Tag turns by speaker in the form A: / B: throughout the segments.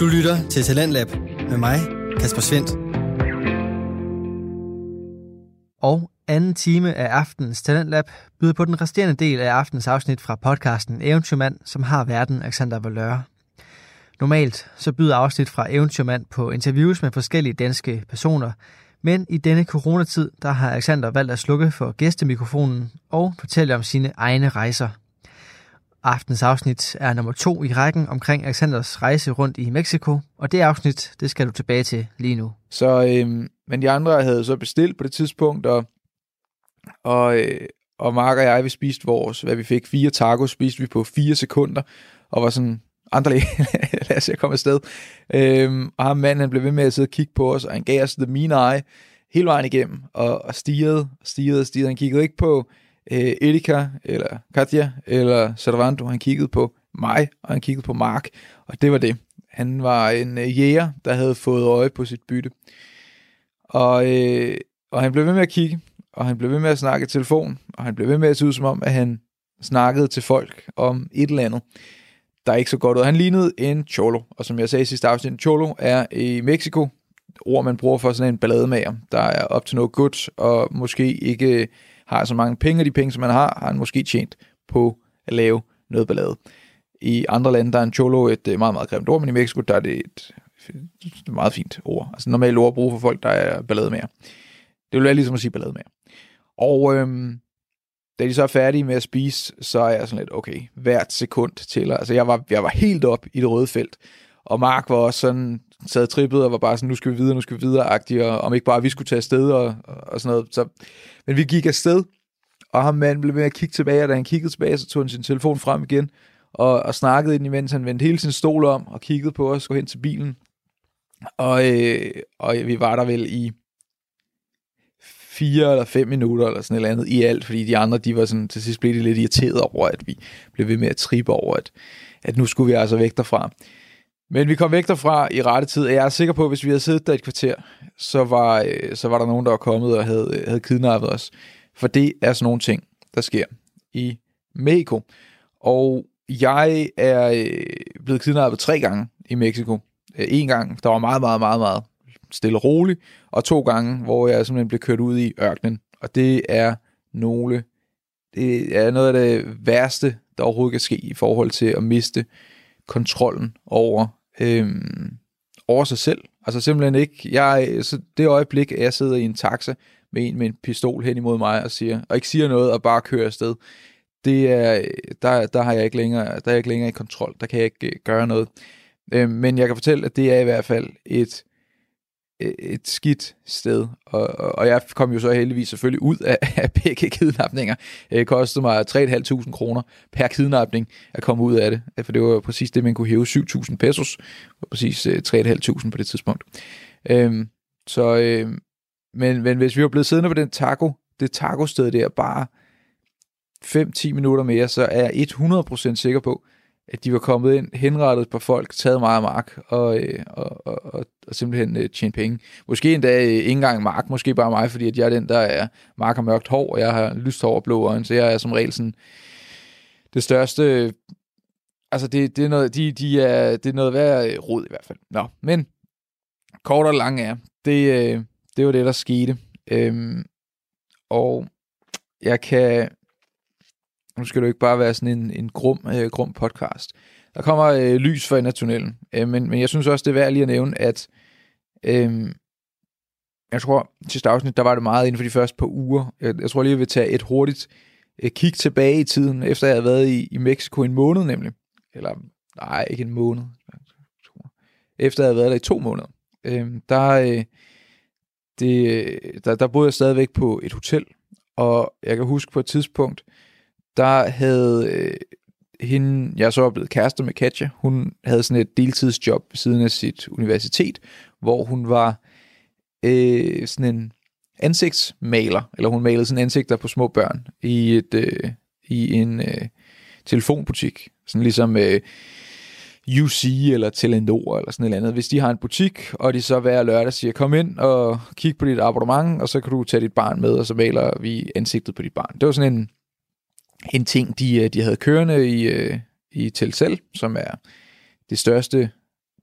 A: Du lytter til Talentlab med mig, Kasper Svendt.
B: Og anden time af aftenens Talentlab byder på den resterende del af aftens afsnit fra podcasten Eventyrmand, som har verden Alexander Valøre. Normalt så byder afsnit fra Eventyrmand på interviews med forskellige danske personer, men i denne coronatid, der har Alexander valgt at slukke for gæstemikrofonen og fortælle om sine egne rejser. Aftens afsnit er nummer to i rækken omkring Alexanders rejse rundt i Mexico, og det afsnit, det skal du tilbage til lige nu.
C: Så, øhm, men de andre havde så bestilt på det tidspunkt, og, og, øh, og Mark og jeg, vi spiste vores, hvad vi fik, fire tacos, spiste vi på fire sekunder, og var sådan, andre lad os se at komme afsted. Øhm, og ham manden, han blev ved med at sidde og kigge på os, og han gav os the mean eye hele vejen igennem, og, og stirrede, stirrede, stirrede. Han kiggede ikke på øh, Erika, eller Katja, eller Servando. Han kiggede på mig, og han kiggede på Mark, og det var det. Han var en øh, jæger, der havde fået øje på sit bytte. Og, øh, og han blev ved med at kigge, og han blev ved med at snakke i telefon, og han blev ved med at se ud som om, at han snakkede til folk om et eller andet der er ikke så godt ud. Han lignede en cholo, og som jeg sagde i sidste afsnit, en cholo er i Mexico, ord man bruger for sådan en ballademager, der er op til noget godt, og måske ikke har så mange penge, de penge, som man har, har han måske tjent på at lave noget ballade. I andre lande, der er en cholo et øh, meget, meget grimt ord, men i Mexico, der er det et, meget fint ord. Altså normalt ord at bruge for folk, der er ballade med. Det vil være ligesom at sige ballade med. Og øhm, da de så er færdige med at spise, så er jeg sådan lidt, okay, hvert sekund tæller. Altså jeg var, jeg var helt op i det røde felt. Og Mark var også sådan, sad trippet og var bare sådan, nu skal vi videre, nu skal vi videre, agtig, og om ikke bare vi skulle tage afsted og, og sådan noget. Så, men vi gik afsted, og ham mand blev ved at kigge tilbage, og da han kiggede tilbage, så tog han sin telefon frem igen, og, og snakkede ind imens han vendte hele sin stol om, og kiggede på os, gå hen til bilen. Og, øh, og vi var der vel i fire eller fem minutter eller sådan et eller andet i alt, fordi de andre, de var sådan, til sidst blev de lidt irriteret over, at vi blev ved med at trippe over, at, at nu skulle vi altså væk derfra. Men vi kom væk derfra i rette tid, og jeg er sikker på, at hvis vi havde siddet der et kvarter, så var, øh, så var der nogen, der var kommet og havde, øh, havde kidnappet os. For det er sådan nogle ting, der sker i Mexico. Og jeg er øh, blevet kidnappet tre gange i Mexico. En gang, der var meget, meget, meget, meget stille og roligt, og to gange, hvor jeg simpelthen blev kørt ud i ørkenen. Og det er nogle, det er noget af det værste, der overhovedet kan ske i forhold til at miste kontrollen over, øh, over sig selv. Altså simpelthen ikke, jeg, så det øjeblik, at jeg sidder i en taxa med en med en pistol hen imod mig og siger, og ikke siger noget og bare kører afsted, det er, der, der har jeg ikke længere, der er jeg ikke længere i kontrol, der kan jeg ikke øh, gøre noget. Øh, men jeg kan fortælle, at det er i hvert fald et Øh, et skidt sted, og, og jeg kom jo så heldigvis selvfølgelig ud af, af begge kidnapninger. Det kostede mig 3.500 kroner per kidnapning at komme ud af det, øh, for det var præcis det, man kunne hæve 7.000 pesos, var præcis 3.500 på det tidspunkt. Øhm, så, øhm, men, men hvis vi var blevet siddende på den taco, det taco-sted der, bare 5-10 minutter mere, så er jeg 100% sikker på, at de var kommet ind, henrettet på folk, taget meget mark og, øh, og, og, og, og simpelthen øh, tjent penge. Måske endda øh, ikke engang mark, måske bare mig, fordi at jeg er den, der er mark og mørkt hår, og jeg har lyst hår og blå øjne, så jeg er som regel sådan det største... Altså, det, det, er noget, de, de er, det er noget værd øh, rod i hvert fald. Nå, men kort og lang er, det, øh, det var det, der skete. Øhm, og jeg kan nu skal du ikke bare være sådan en, en grum, øh, grum podcast. Der kommer øh, lys for enden af tunnelen. Øh, men, men jeg synes også, det er værd lige at nævne, at øh, jeg tror, til afsnit, der var det meget inden for de første par uger. Jeg, jeg tror lige, jeg vil tage et hurtigt øh, kig tilbage i tiden, efter jeg havde været i, i Mexico en måned nemlig. Eller, nej, ikke en måned. Efter jeg havde været der i to måneder. Øh, der, øh, det, øh, der, der boede jeg stadigvæk på et hotel, og jeg kan huske på et tidspunkt, der havde øh, hende, jeg så er blevet kærester med Katja, hun havde sådan et deltidsjob ved siden af sit universitet, hvor hun var øh, sådan en ansigtsmaler, eller hun malede sådan ansigter på små børn i, et, øh, i en øh, telefonbutik. Sådan ligesom øh, UC eller Telenor eller sådan et eller andet. Hvis de har en butik, og de så hver lørdag siger, kom ind og kig på dit abonnement, og så kan du tage dit barn med, og så maler vi ansigtet på dit barn. Det var sådan en en ting, de, øh, de havde kørende i, øh, i Telcel, som er det største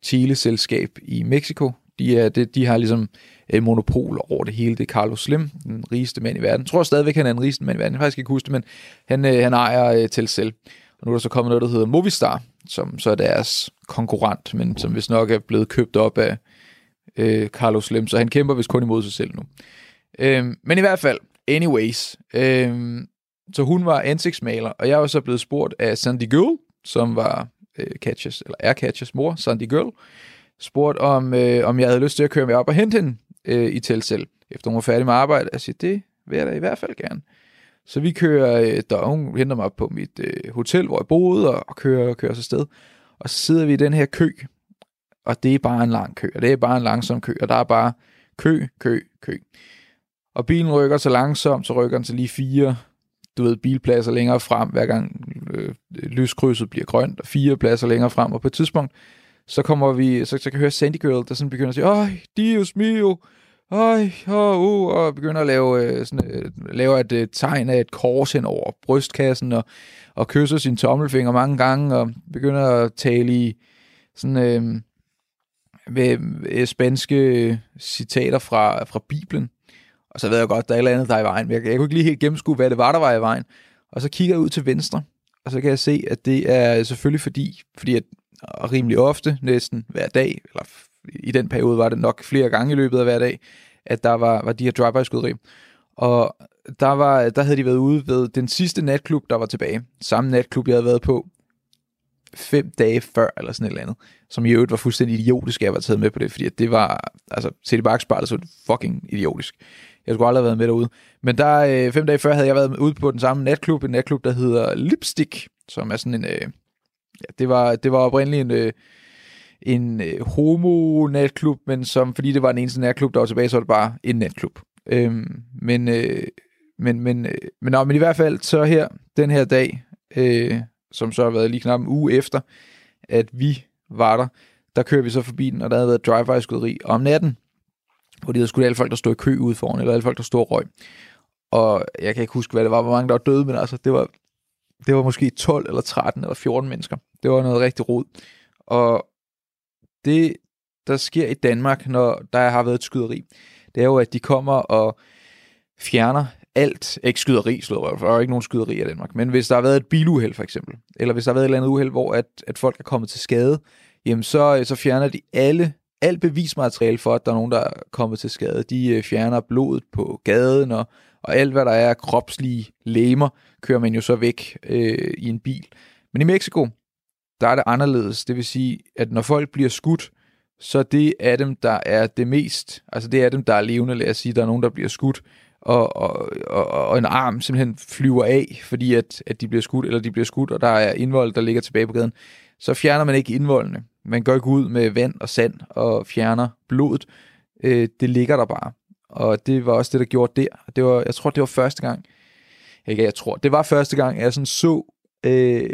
C: teleselskab i Mexico. De, er, de, de har ligesom et monopol over det hele. Det er Carlos Slim, den rigeste mand i verden. Jeg tror stadigvæk, han er den rigeste mand i verden. Jeg kan faktisk ikke huske det, men han, øh, han ejer øh, Telcel. Og nu er der så kommet noget, der hedder Movistar, som så er deres konkurrent, men som vist nok er blevet købt op af øh, Carlos Slim, så han kæmper vist kun imod sig selv nu. Øh, men i hvert fald, anyways, øh, så hun var ansigtsmaler, og jeg var så blevet spurgt af Sandy Girl, som var øh, Catches, eller er Catches mor, Sandy Girl, spurgt om, øh, om jeg havde lyst til at køre med op og hente hende øh, i Telcel, efter hun var færdig med arbejde. Jeg siger, det vil jeg da i hvert fald gerne. Så vi kører, øh, der hun henter mig op på mit øh, hotel, hvor jeg boede, og, og kører, kører så sted. Og så sidder vi i den her kø, og det er bare en lang kø, og det er bare en langsom kø, og der er bare kø, kø, kø. Og bilen rykker så langsomt, så rykker den til lige fire, du ved, bilpladser længere frem, hver gang øh, lyskrydset bliver grønt, og fire pladser længere frem, og på et tidspunkt, så kommer vi, så, så kan jeg høre Sandy Girl, der sådan begynder at sige, Øj, Dios mio, Øj, oh, uh, og begynder at lave, øh, sådan, øh, lave et øh, tegn af et kors hen over brystkassen, og, og kysser sin tommelfinger mange gange, og begynder at tale i sådan, øh, med, med spanske øh, citater fra, fra Bibelen. Og så ved jeg godt, der er et eller andet, der er i vejen. Jeg, jeg kunne ikke lige helt gennemskue, hvad det var, der var i vejen. Og så kigger jeg ud til venstre, og så kan jeg se, at det er selvfølgelig fordi, fordi at rimelig ofte, næsten hver dag, eller i den periode var det nok flere gange i løbet af hver dag, at der var, var de her drive-by-skyderi. Og der, var, der havde de været ude ved den sidste natklub, der var tilbage. Samme natklub, jeg havde været på fem dage før, eller sådan et eller andet. Som i øvrigt var fuldstændig idiotisk, at jeg var taget med på det, fordi det var, altså, til det bagspejlet, så var det fucking idiotisk. Jeg skulle aldrig have været med derude. Men der øh, fem dage før havde jeg været ude på den samme natklub, en natklub, der hedder Lipstick, som er sådan en, øh, ja, det var, det var oprindeligt en, øh, en øh, homo-natklub, men som, fordi det var den eneste natklub, der var tilbage, så var det bare en natklub. Øhm, men, øh, men, men, øh, men, nå, men i hvert fald, så her, den her dag, øh, som så har været lige knap en uge efter, at vi var der, der kører vi så forbi den, og der havde været drive-by-skyderi om natten, hvor de havde skudt alle folk, der stod i kø ude foran, eller alle folk, der stod og røg. Og jeg kan ikke huske, hvad det var, hvor mange der var døde, men altså, det var, det var måske 12 eller 13 eller 14 mennesker. Det var noget rigtig rod. Og det, der sker i Danmark, når der har været et skyderi, det er jo, at de kommer og fjerner alt, ikke skyderi, slået der er ikke nogen skyderi i Danmark, men hvis der har været et biluheld for eksempel, eller hvis der har været et eller andet uheld, hvor at, at folk er kommet til skade, jamen så, øh, så fjerner de alle, alt bevismateriale for, at der er nogen, der er kommet til skade. De øh, fjerner blodet på gaden, og, og alt, hvad der er kropslige læmer, kører man jo så væk øh, i en bil. Men i Mexico, der er det anderledes. Det vil sige, at når folk bliver skudt, så det er dem, der er det mest, altså det er dem, der er levende, lad os sige, der er nogen, der bliver skudt, og, og, og, og en arm simpelthen flyver af, fordi at, at de bliver skudt, eller de bliver skudt, og der er indvold, der ligger tilbage på gaden, så fjerner man ikke indvoldene. Man går ikke ud med vand og sand og fjerner blodet. Øh, det ligger der bare. Og det var også det, der gjorde der. Det var, jeg tror, det var første gang, ikke jeg tror, det var første gang, jeg sådan så øh,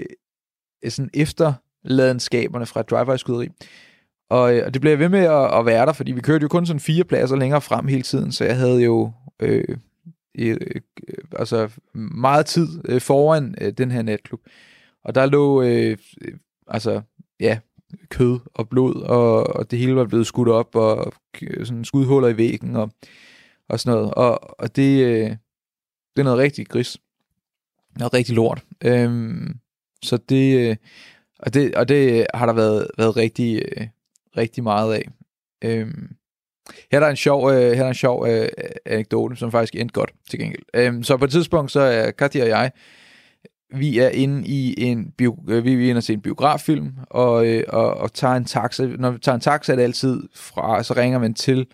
C: sådan efterladenskaberne fra driver. Og, øh, og det blev jeg ved med at, at være der, fordi vi kørte jo kun sådan fire pladser længere frem hele tiden, så jeg havde jo øh, øh, altså meget tid øh, foran øh, den her natklub. Og der lå øh, altså ja, kød og blod, og, og det hele var blevet skudt op, og sådan skudhuller i væggen, og, og sådan noget. Og, og det, øh, det er noget rigtig gris. Noget rigtig lort. Øhm, så det, øh, og det, og det har der været, været rigtig, øh, rigtig meget af. Øhm, her er der en sjov, øh, her er der en sjov øh, anekdote, som faktisk endte godt til gengæld. Øhm, så på et tidspunkt, så er Katja og jeg, vi er inde i en bio, øh, vi er inde og se en biograffilm, og, øh, og, og tager en taxa. Når vi tager en taxa, er det altid fra, så ringer man til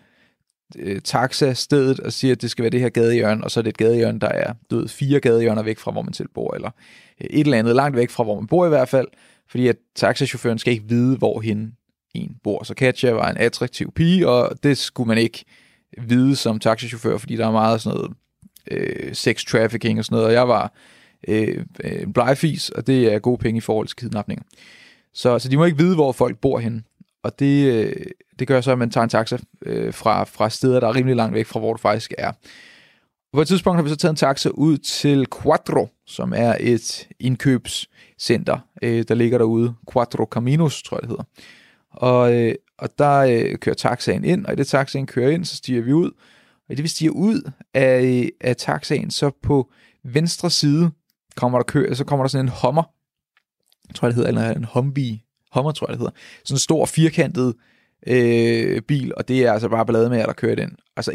C: øh, taxa-stedet og siger, at det skal være det her gadehjørne, og så er det et gadehjørne, der er du ved, fire gadehjørner væk fra, hvor man selv bor, eller øh, et eller andet langt væk fra, hvor man bor i hvert fald, fordi at taxachaufføren skal ikke vide, hvor hende en bor. Så Katja var en attraktiv pige, og det skulle man ikke vide som taxachauffør, fordi der er meget sådan noget øh, sex trafficking og sådan noget, og jeg var øh, øh en og det er gode penge i forhold til kidnapning. Så, så de må ikke vide, hvor folk bor henne. Og det, øh, det gør så, at man tager en taxa øh, fra, fra steder, der er rimelig langt væk fra, hvor du faktisk er. Og på et tidspunkt har vi så taget en taxa ud til Quattro, som er et indkøbscenter, øh, der ligger derude. Quattro Caminos, tror jeg det hedder. Og, øh, og der øh, kører taxaen ind, og i det taxaen kører ind, så stiger vi ud. Og i det vi stiger ud af, af taxaen, så på venstre side kommer der kø, så kommer der sådan en Hummer, jeg tror det hedder, eller en Humvee, hommer tror jeg det hedder, sådan en stor firkantet øh, bil, og det er altså bare ballade med, at der kører den. Altså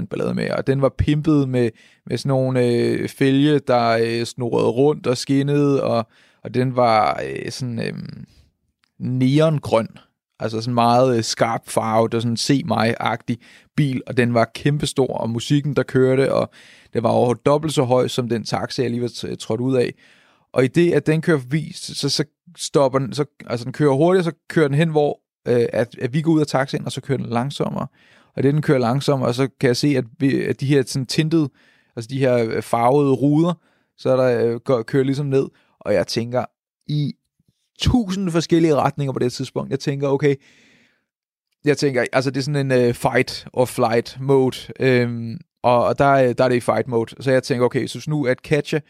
C: 100% ballade med, og den var pimpet med, med sådan nogle øh, fælge, der øh, snurrede rundt og skinnede, og, og den var øh, sådan øh, neongrøn, altså sådan meget øh, skarp farve, der sådan se mig-agtig bil, og den var kæmpestor, og musikken, der kørte, og det var over dobbelt så høj, som den taxa, jeg lige var trådt ud af. Og i det, at den kører forbi, så, så stopper den, så, altså den kører hurtigt, så kører den hen, hvor øh, at, at vi går ud af taxaen, og så kører den langsommere. Og det, den kører langsommere, og så kan jeg se, at, vi, at de her sådan tintet, altså de her øh, farvede ruder, så er der øh, går, kører ligesom ned, og jeg tænker, i tusind forskellige retninger på det tidspunkt. Jeg tænker, okay, jeg tænker, altså det er sådan en øh, fight or flight mode, øhm, og, og der, øh, der er det i fight mode. Så jeg tænker, okay, så nu at catche,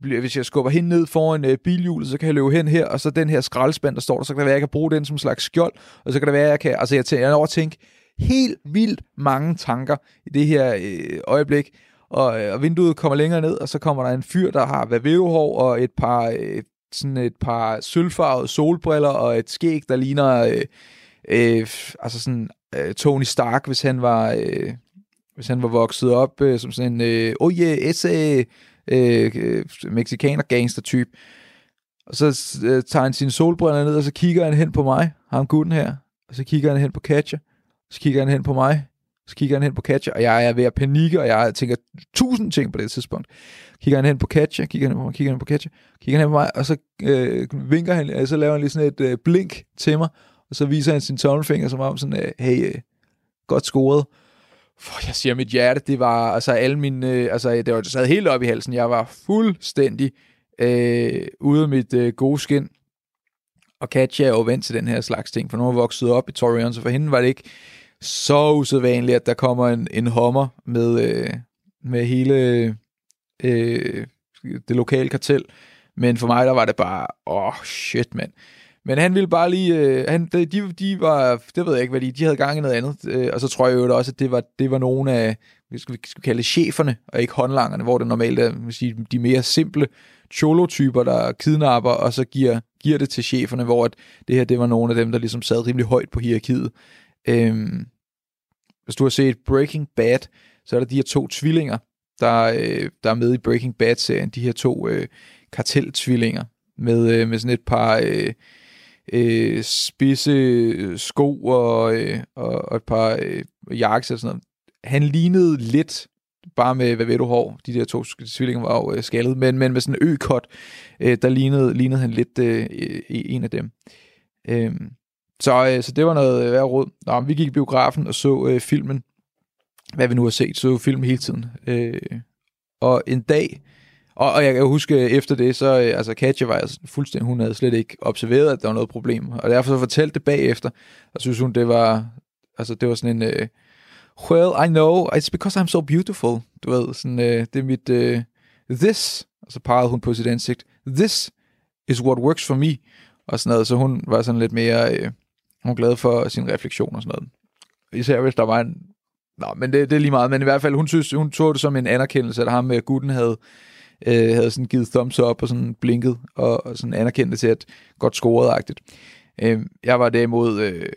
C: hvis jeg skubber hende ned foran øh, bilhjulet, så kan jeg løbe hen her, og så den her skraldespand, der står der, så kan det være, at jeg kan bruge den som en slags skjold, og så kan det være, at jeg kan, altså jeg, tænker, jeg over tænke helt vildt mange tanker i det her øh, øjeblik, og, øh, og vinduet kommer længere ned, og så kommer der en fyr, der har vavævehår og et par, øh, sådan et par sølvfarvede solbriller og et skæg, der ligner øh, øh, altså sådan øh, Tony Stark, hvis han var øh, hvis han var vokset op øh, som sådan en øh, oh yeah, esse øh, øh, mexikaner gangster type. Og så øh, tager han sine solbriller ned, og så kigger han hen på mig, ham gutten her, og så kigger han hen på Katja, så kigger han hen på mig, så kigger han hen på Katja, og jeg er ved at panikke, og jeg tænker tusind ting på det tidspunkt. Kigger han hen på Katja, kigger han på mig, kigger han på Katja, kigger han hen på mig, og så øh, vinker han, og så laver han lige sådan et øh, blink til mig, og så viser han sin tommelfinger som om sådan, øh, hey, øh, godt scoret. For jeg siger, mit hjerte, det var, altså alle mine, øh, altså det var, det sad helt op i halsen, jeg var fuldstændig øh, ude af mit øh, gode skin. Og Katja er jo vant til den her slags ting, for nu har vokset op i Torion, så for hende var det ikke så usædvanligt, at der kommer en, en hommer med, øh, med hele øh, det lokale kartel. Men for mig, der var det bare, åh, oh, shit, mand. Men han ville bare lige, øh, han, de, de var, det ved jeg ikke, hvad de, de havde gang i noget andet. Øh, og så tror jeg jo også, at det var, det var nogle af, vi skal, vi skal kalde det cheferne, og ikke håndlangerne, hvor det normalt er sige, de mere simple cholo-typer, der kidnapper, og så giver, giver det til cheferne, hvor at det her, det var nogle af dem, der ligesom sad rimelig højt på hierarkiet. Øhm, hvis du har set Breaking Bad, så er der de her to tvillinger, der, øh, der er med i Breaking Bad-serien. De her to øh, karteltvillinger med, øh, med sådan et par øh, øh, spidse sko og, øh, og, og et par øh, jakkes og sådan noget. Han lignede lidt bare med, hvad ved du, hår. De der to tvillinger var jo øh, skaldet, men, men med sådan en ø-kot, øh, der lignede, lignede han lidt øh, e-, en af dem. Øh, så, øh, så det var noget øh, værd råd. Nå, vi gik i biografen og så øh, filmen, hvad vi nu har set, så film hele tiden. Øh, og en dag, og, og jeg kan huske øh, efter det, så øh, altså Katja var altså fuldstændig, hun havde slet ikke observeret, at der var noget problem. Og derfor så fortalte det bagefter, og synes hun, det var, altså det var sådan en, øh, well, I know, it's because I'm so beautiful. Du ved, sådan, øh, det er mit, øh, this, og så pegede hun på sit ansigt, this is what works for me. Og sådan noget, så hun var sådan lidt mere, øh, hun var glad for sin refleksion og sådan noget. Især hvis der var en... Nå, men det, det er lige meget. Men i hvert fald, hun, synes, hun tog det som en anerkendelse, at ham med gutten havde, øh, havde sådan givet thumbs up og sådan blinket, og, og sådan anerkendte til, at godt scoret-agtigt. Øh, jeg var derimod øh,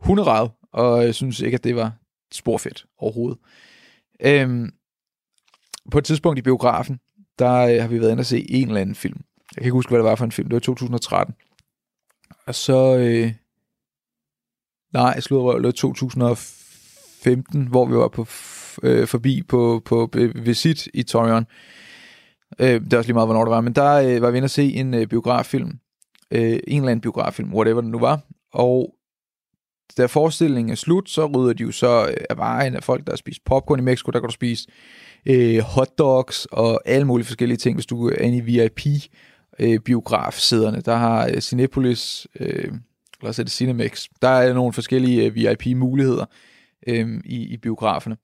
C: hunderad, og jeg synes ikke, at det var sporfedt overhovedet. Øh, på et tidspunkt i biografen, der øh, har vi været inde og se en eller anden film. Jeg kan ikke huske, hvad det var for en film. Det var 2013. Og så, øh, Nej, jeg slog 2015, hvor vi var på øh, forbi på, på øh, visit i Torion. Øh, det er også lige meget, hvornår det var, men der øh, var vi inde og se en øh, biograffilm. Øh, en eller anden biograffilm, whatever det nu var. Og da forestillingen er slut, så rydder de jo så øh, af vejen af folk, der har spist popcorn i Mexico. Der kan du spise øh, hotdogs og alle mulige forskellige ting, hvis du er inde i VIP øh, biografsæderne. Der har øh, Cinepolis... Øh, eller så er det Cinemax. Der er nogle forskellige øh, VIP-muligheder øh, i, i biograferne.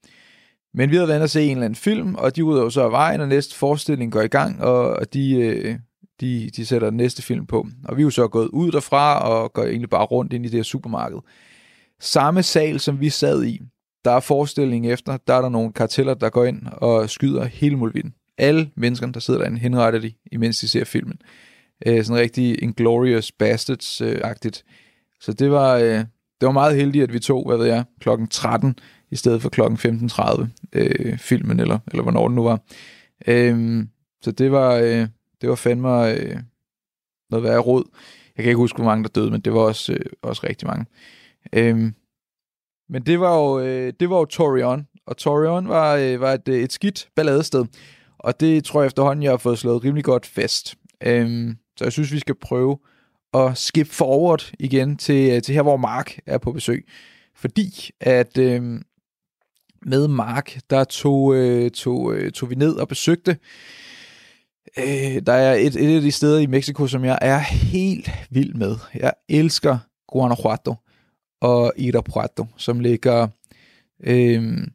C: Men vi havde været at se en eller anden film, og de rydder jo så af vejen, og næste forestilling går i gang, og, de, øh, de, de sætter den næste film på. Og vi er jo så gået ud derfra og går egentlig bare rundt ind i det her supermarked. Samme sal, som vi sad i, der er forestilling efter, der er der nogle karteller, der går ind og skyder hele muligheden. Alle menneskerne, der sidder derinde, henretter de, imens de ser filmen. Øh, sådan rigtig Inglourious Bastards-agtigt. Så det var, øh, det var meget heldigt, at vi tog, hvad ved jeg, klokken 13 i stedet for klokken 15.30 øh, filmen, eller, eller hvornår den nu var. Øh, så det var, øh, det var fandme øh, noget værre råd. Jeg kan ikke huske, hvor mange der døde, men det var også, øh, også rigtig mange. Øh, men det var jo, øh, det var jo Torion, og Torion var, øh, var et, øh, et skidt balladested, og det tror jeg efterhånden, jeg har fået slået rimelig godt fast. Øhm, så jeg synes, vi skal prøve at skip forward igen til, øh, til her, hvor Mark er på besøg. Fordi at øh, med Mark, der tog, øh, tog, øh, tog vi ned og besøgte. Øh, der er et, et af de steder i Mexico, som jeg er helt vild med. Jeg elsker Guanajuato og Irapuato, som ligger, øh,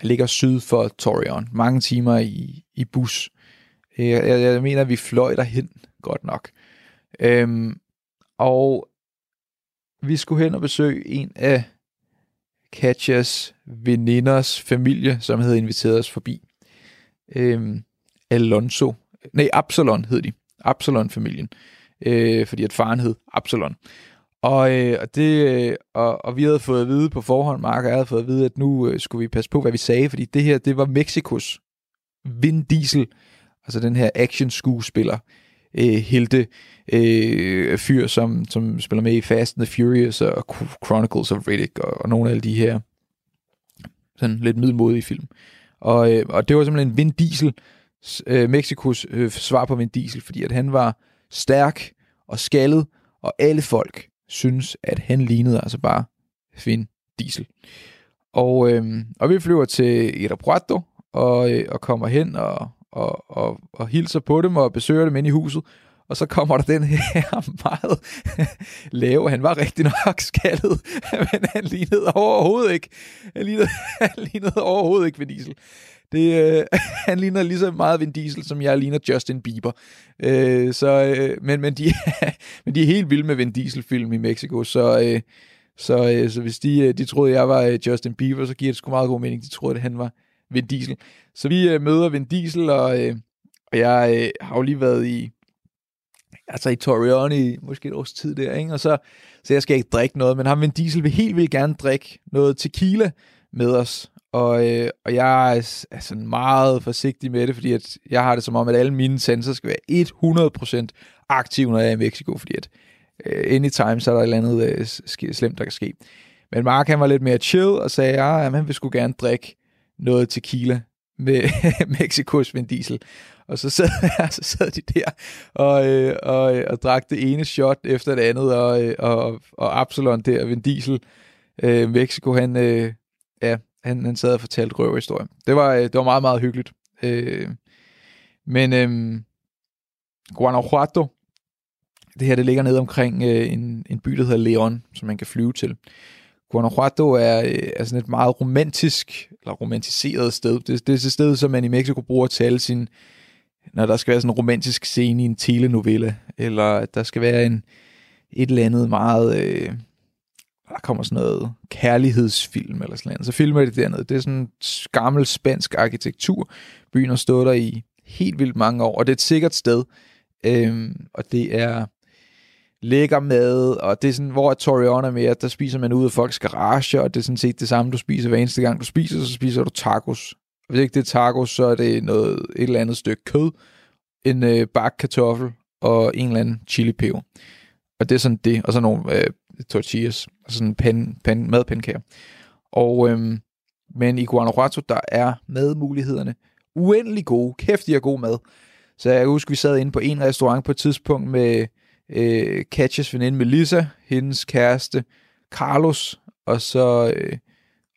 C: ligger syd for Torreon. Mange timer i, i bus. Øh, jeg, jeg, jeg mener, at vi fløj derhen godt nok. Øh, og vi skulle hen og besøge en af Katjas veninders familie, som havde inviteret os forbi. Øhm, Alonso. Nej, Absalon hed de. Absalon-familien. Øh, fordi at faren hed Absalon. Og, øh, og, det, øh, og, og vi havde fået at vide på forhånd, Mark og jeg havde fået at vide, at nu øh, skulle vi passe på, hvad vi sagde, fordi det her, det var Mexikos Vin Diesel, altså den her action-skuespiller, øh, helte øh, fyr, som, som spiller med i Fast and the Furious og Chronicles of Riddick og, og nogle af alle de her sådan lidt middelmodige film. Og, øh, og det var simpelthen Vin Diesel, øh, Mexikos øh, svar på Vin Diesel, fordi at han var stærk og skaldet, og alle folk synes, at han lignede altså bare Vin Diesel. Og, øh, og vi flyver til Irapuato og, øh, og kommer hen og, og, og, og hilser på dem og besøger dem ind i huset. Og så kommer der den her meget lave, han var rigtig nok skaldet, men han lignede overhovedet ikke, han lignede, han lignede overhovedet ikke Vin Diesel. Det, øh, han ligner lige så meget Vin Diesel, som jeg ligner Justin Bieber. Øh, så, øh, men, men, de, men de er helt vilde med Vin Diesel-film i Mexico, så, øh, så, øh, så hvis de, øh, de troede, jeg var øh, Justin Bieber, så giver det sgu meget god mening. De troede, at han var Vin Diesel. Så vi øh, møder Vin Diesel, og, øh, og jeg øh, har jo lige været i altså i Torreon i måske et års tid der, ikke? Og så, så jeg skal ikke drikke noget, men ham Vin Diesel vil helt vildt gerne drikke noget tequila med os. Og, øh, og jeg er, er sådan meget forsigtig med det, fordi at jeg har det som om, at alle mine sensorer skal være 100% aktive, når jeg er i Mexico, fordi at øh, anytime, så er der et eller andet øh, slemt, der kan ske. Men Mark, han var lidt mere chill, og sagde, ja, at han vil sgu gerne drikke noget tequila med Mexikos Vin Diesel. Og så sad, så sad de der og, øh, og, øh, og drak det ene shot efter det andet, og, øh, og, og Absalon der, Vin Diesel, øh, Mexico, han, øh, ja, han, han sad og fortalte røverhistorie. Det var, øh, det var meget, meget hyggeligt. Øh, men øh, Guanajuato, det her det ligger nede omkring øh, en, en by, der hedder Leon, som man kan flyve til. Guanajuato er, er sådan et meget romantisk, eller romantiseret sted. Det, det er et sted, som man i Mexico bruger til alle sine, når der skal være sådan en romantisk scene i en telenovelle, eller der skal være en, et eller andet meget, øh, der kommer sådan noget kærlighedsfilm eller sådan noget, så filmer de det dernede. Det er sådan en gammel spansk arkitektur. Byen har stået der i helt vildt mange år, og det er et sikkert sted. Øhm, og det er lækker mad, og det er sådan, hvor Torion er med, der spiser man ud af folks garage, og det er sådan set det samme, du spiser hver eneste gang, du spiser, så spiser du tacos. Hvis ikke det er tacos, så er det noget, et eller andet stykke kød, en øh, bak kartoffel og en eller anden chili peber. Og det er sådan det, og så nogle øh, tortillas, og sådan pan, pan, madpandekager. Og, øhm, men i Guanajuato, der er madmulighederne uendelig gode. Kæft, de god mad. Så jeg husker, vi sad inde på en restaurant på et tidspunkt med øh, Katjas veninde Melissa, hendes kæreste Carlos, og så, øh,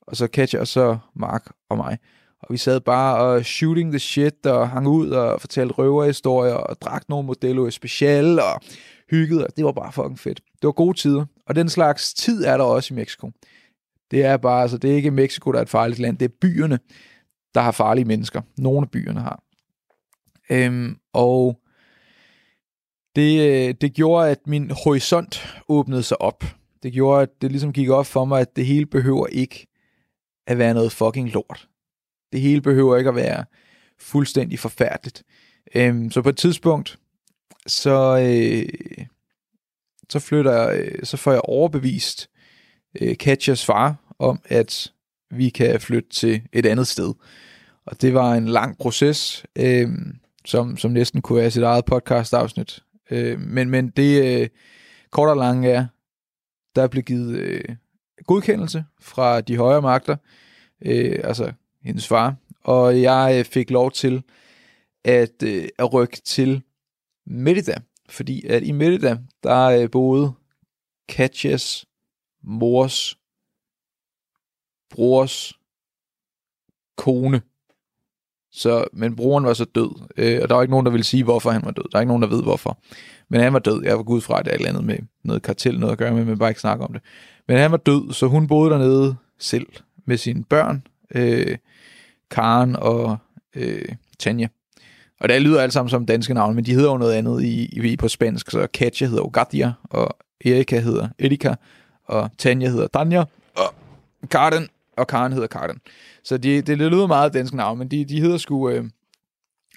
C: og så Katja, og så Mark og mig. Og vi sad bare og shooting the shit, og hang ud og fortalte røverhistorier, og drak nogle modeller special, og hyggede, og det var bare fucking fedt. Det var gode tider, og den slags tid er der også i Mexico. Det er bare, altså det er ikke Mexico, der er et farligt land, det er byerne, der har farlige mennesker. Nogle af byerne har. Øhm, og det, øh, det gjorde, at min horisont åbnede sig op. Det gjorde, at det ligesom gik op for mig, at det hele behøver ikke at være noget fucking lort. Det hele behøver ikke at være fuldstændig forfærdeligt. Øhm, så på et tidspunkt, så, øh, så flytter jeg, så får jeg overbevist øh, Katjas far om, at vi kan flytte til et andet sted. Og det var en lang proces, øh, som, som næsten kunne være sit eget podcast-afsnit. Øh, men, men det øh, kort og lange er, der blev givet øh, godkendelse fra de højere magter, øh, altså hendes far, og jeg øh, fik lov til at, øh, at rykke til Merida, fordi at i Merida, der øh, boede Katjas mors brors kone. Så, men broren var så død, øh, og der var ikke nogen, der ville sige, hvorfor han var død. Der er ikke nogen, der ved, hvorfor. Men han var død. Jeg var gud fra, at det er et eller andet med noget kartel, noget at gøre med, men bare ikke snakke om det. Men han var død, så hun boede dernede selv med sine børn, øh, Karen og øh, Tanja. Og det lyder alt sammen som danske navne, men de hedder jo noget andet i, i på spansk. Så Katja hedder Ogadia, og Erika hedder Erika, og Tanja hedder Danja, og Karen, og Karen hedder Karen. Så de, det lyder meget dansk navn, men de, de hedder sgu... Øh,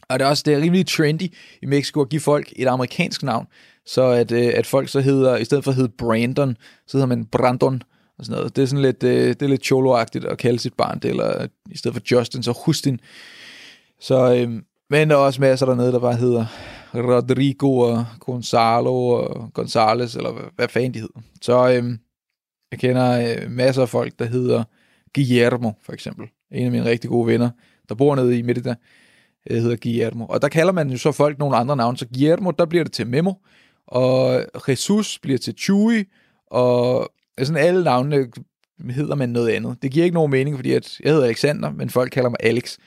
C: og det er også det er rimelig trendy i Mexico at give folk et amerikansk navn, så at, øh, at folk så hedder, i stedet for at hedde Brandon, så hedder man Brandon, og sådan noget. Det er sådan lidt, øh, det er lidt cholo-agtigt at kalde sit barn det, eller i stedet for Justin, så Justin. Så, øh, men der er også masser dernede, der bare hedder Rodrigo og Gonzalo og Gonzales, eller hvad, hvad fanden de hedder. Så øh, jeg kender øh, masser af folk, der hedder Guillermo, for eksempel. En af mine rigtig gode venner, der bor nede i Midtida, øh, hedder Guillermo. Og der kalder man jo så folk nogle andre navne. Så Guillermo, der bliver det til Memo, og Jesus bliver til Chewy, og altså sådan alle navnene hedder man noget andet. Det giver ikke nogen mening, fordi at jeg hedder Alexander, men folk kalder mig Alex.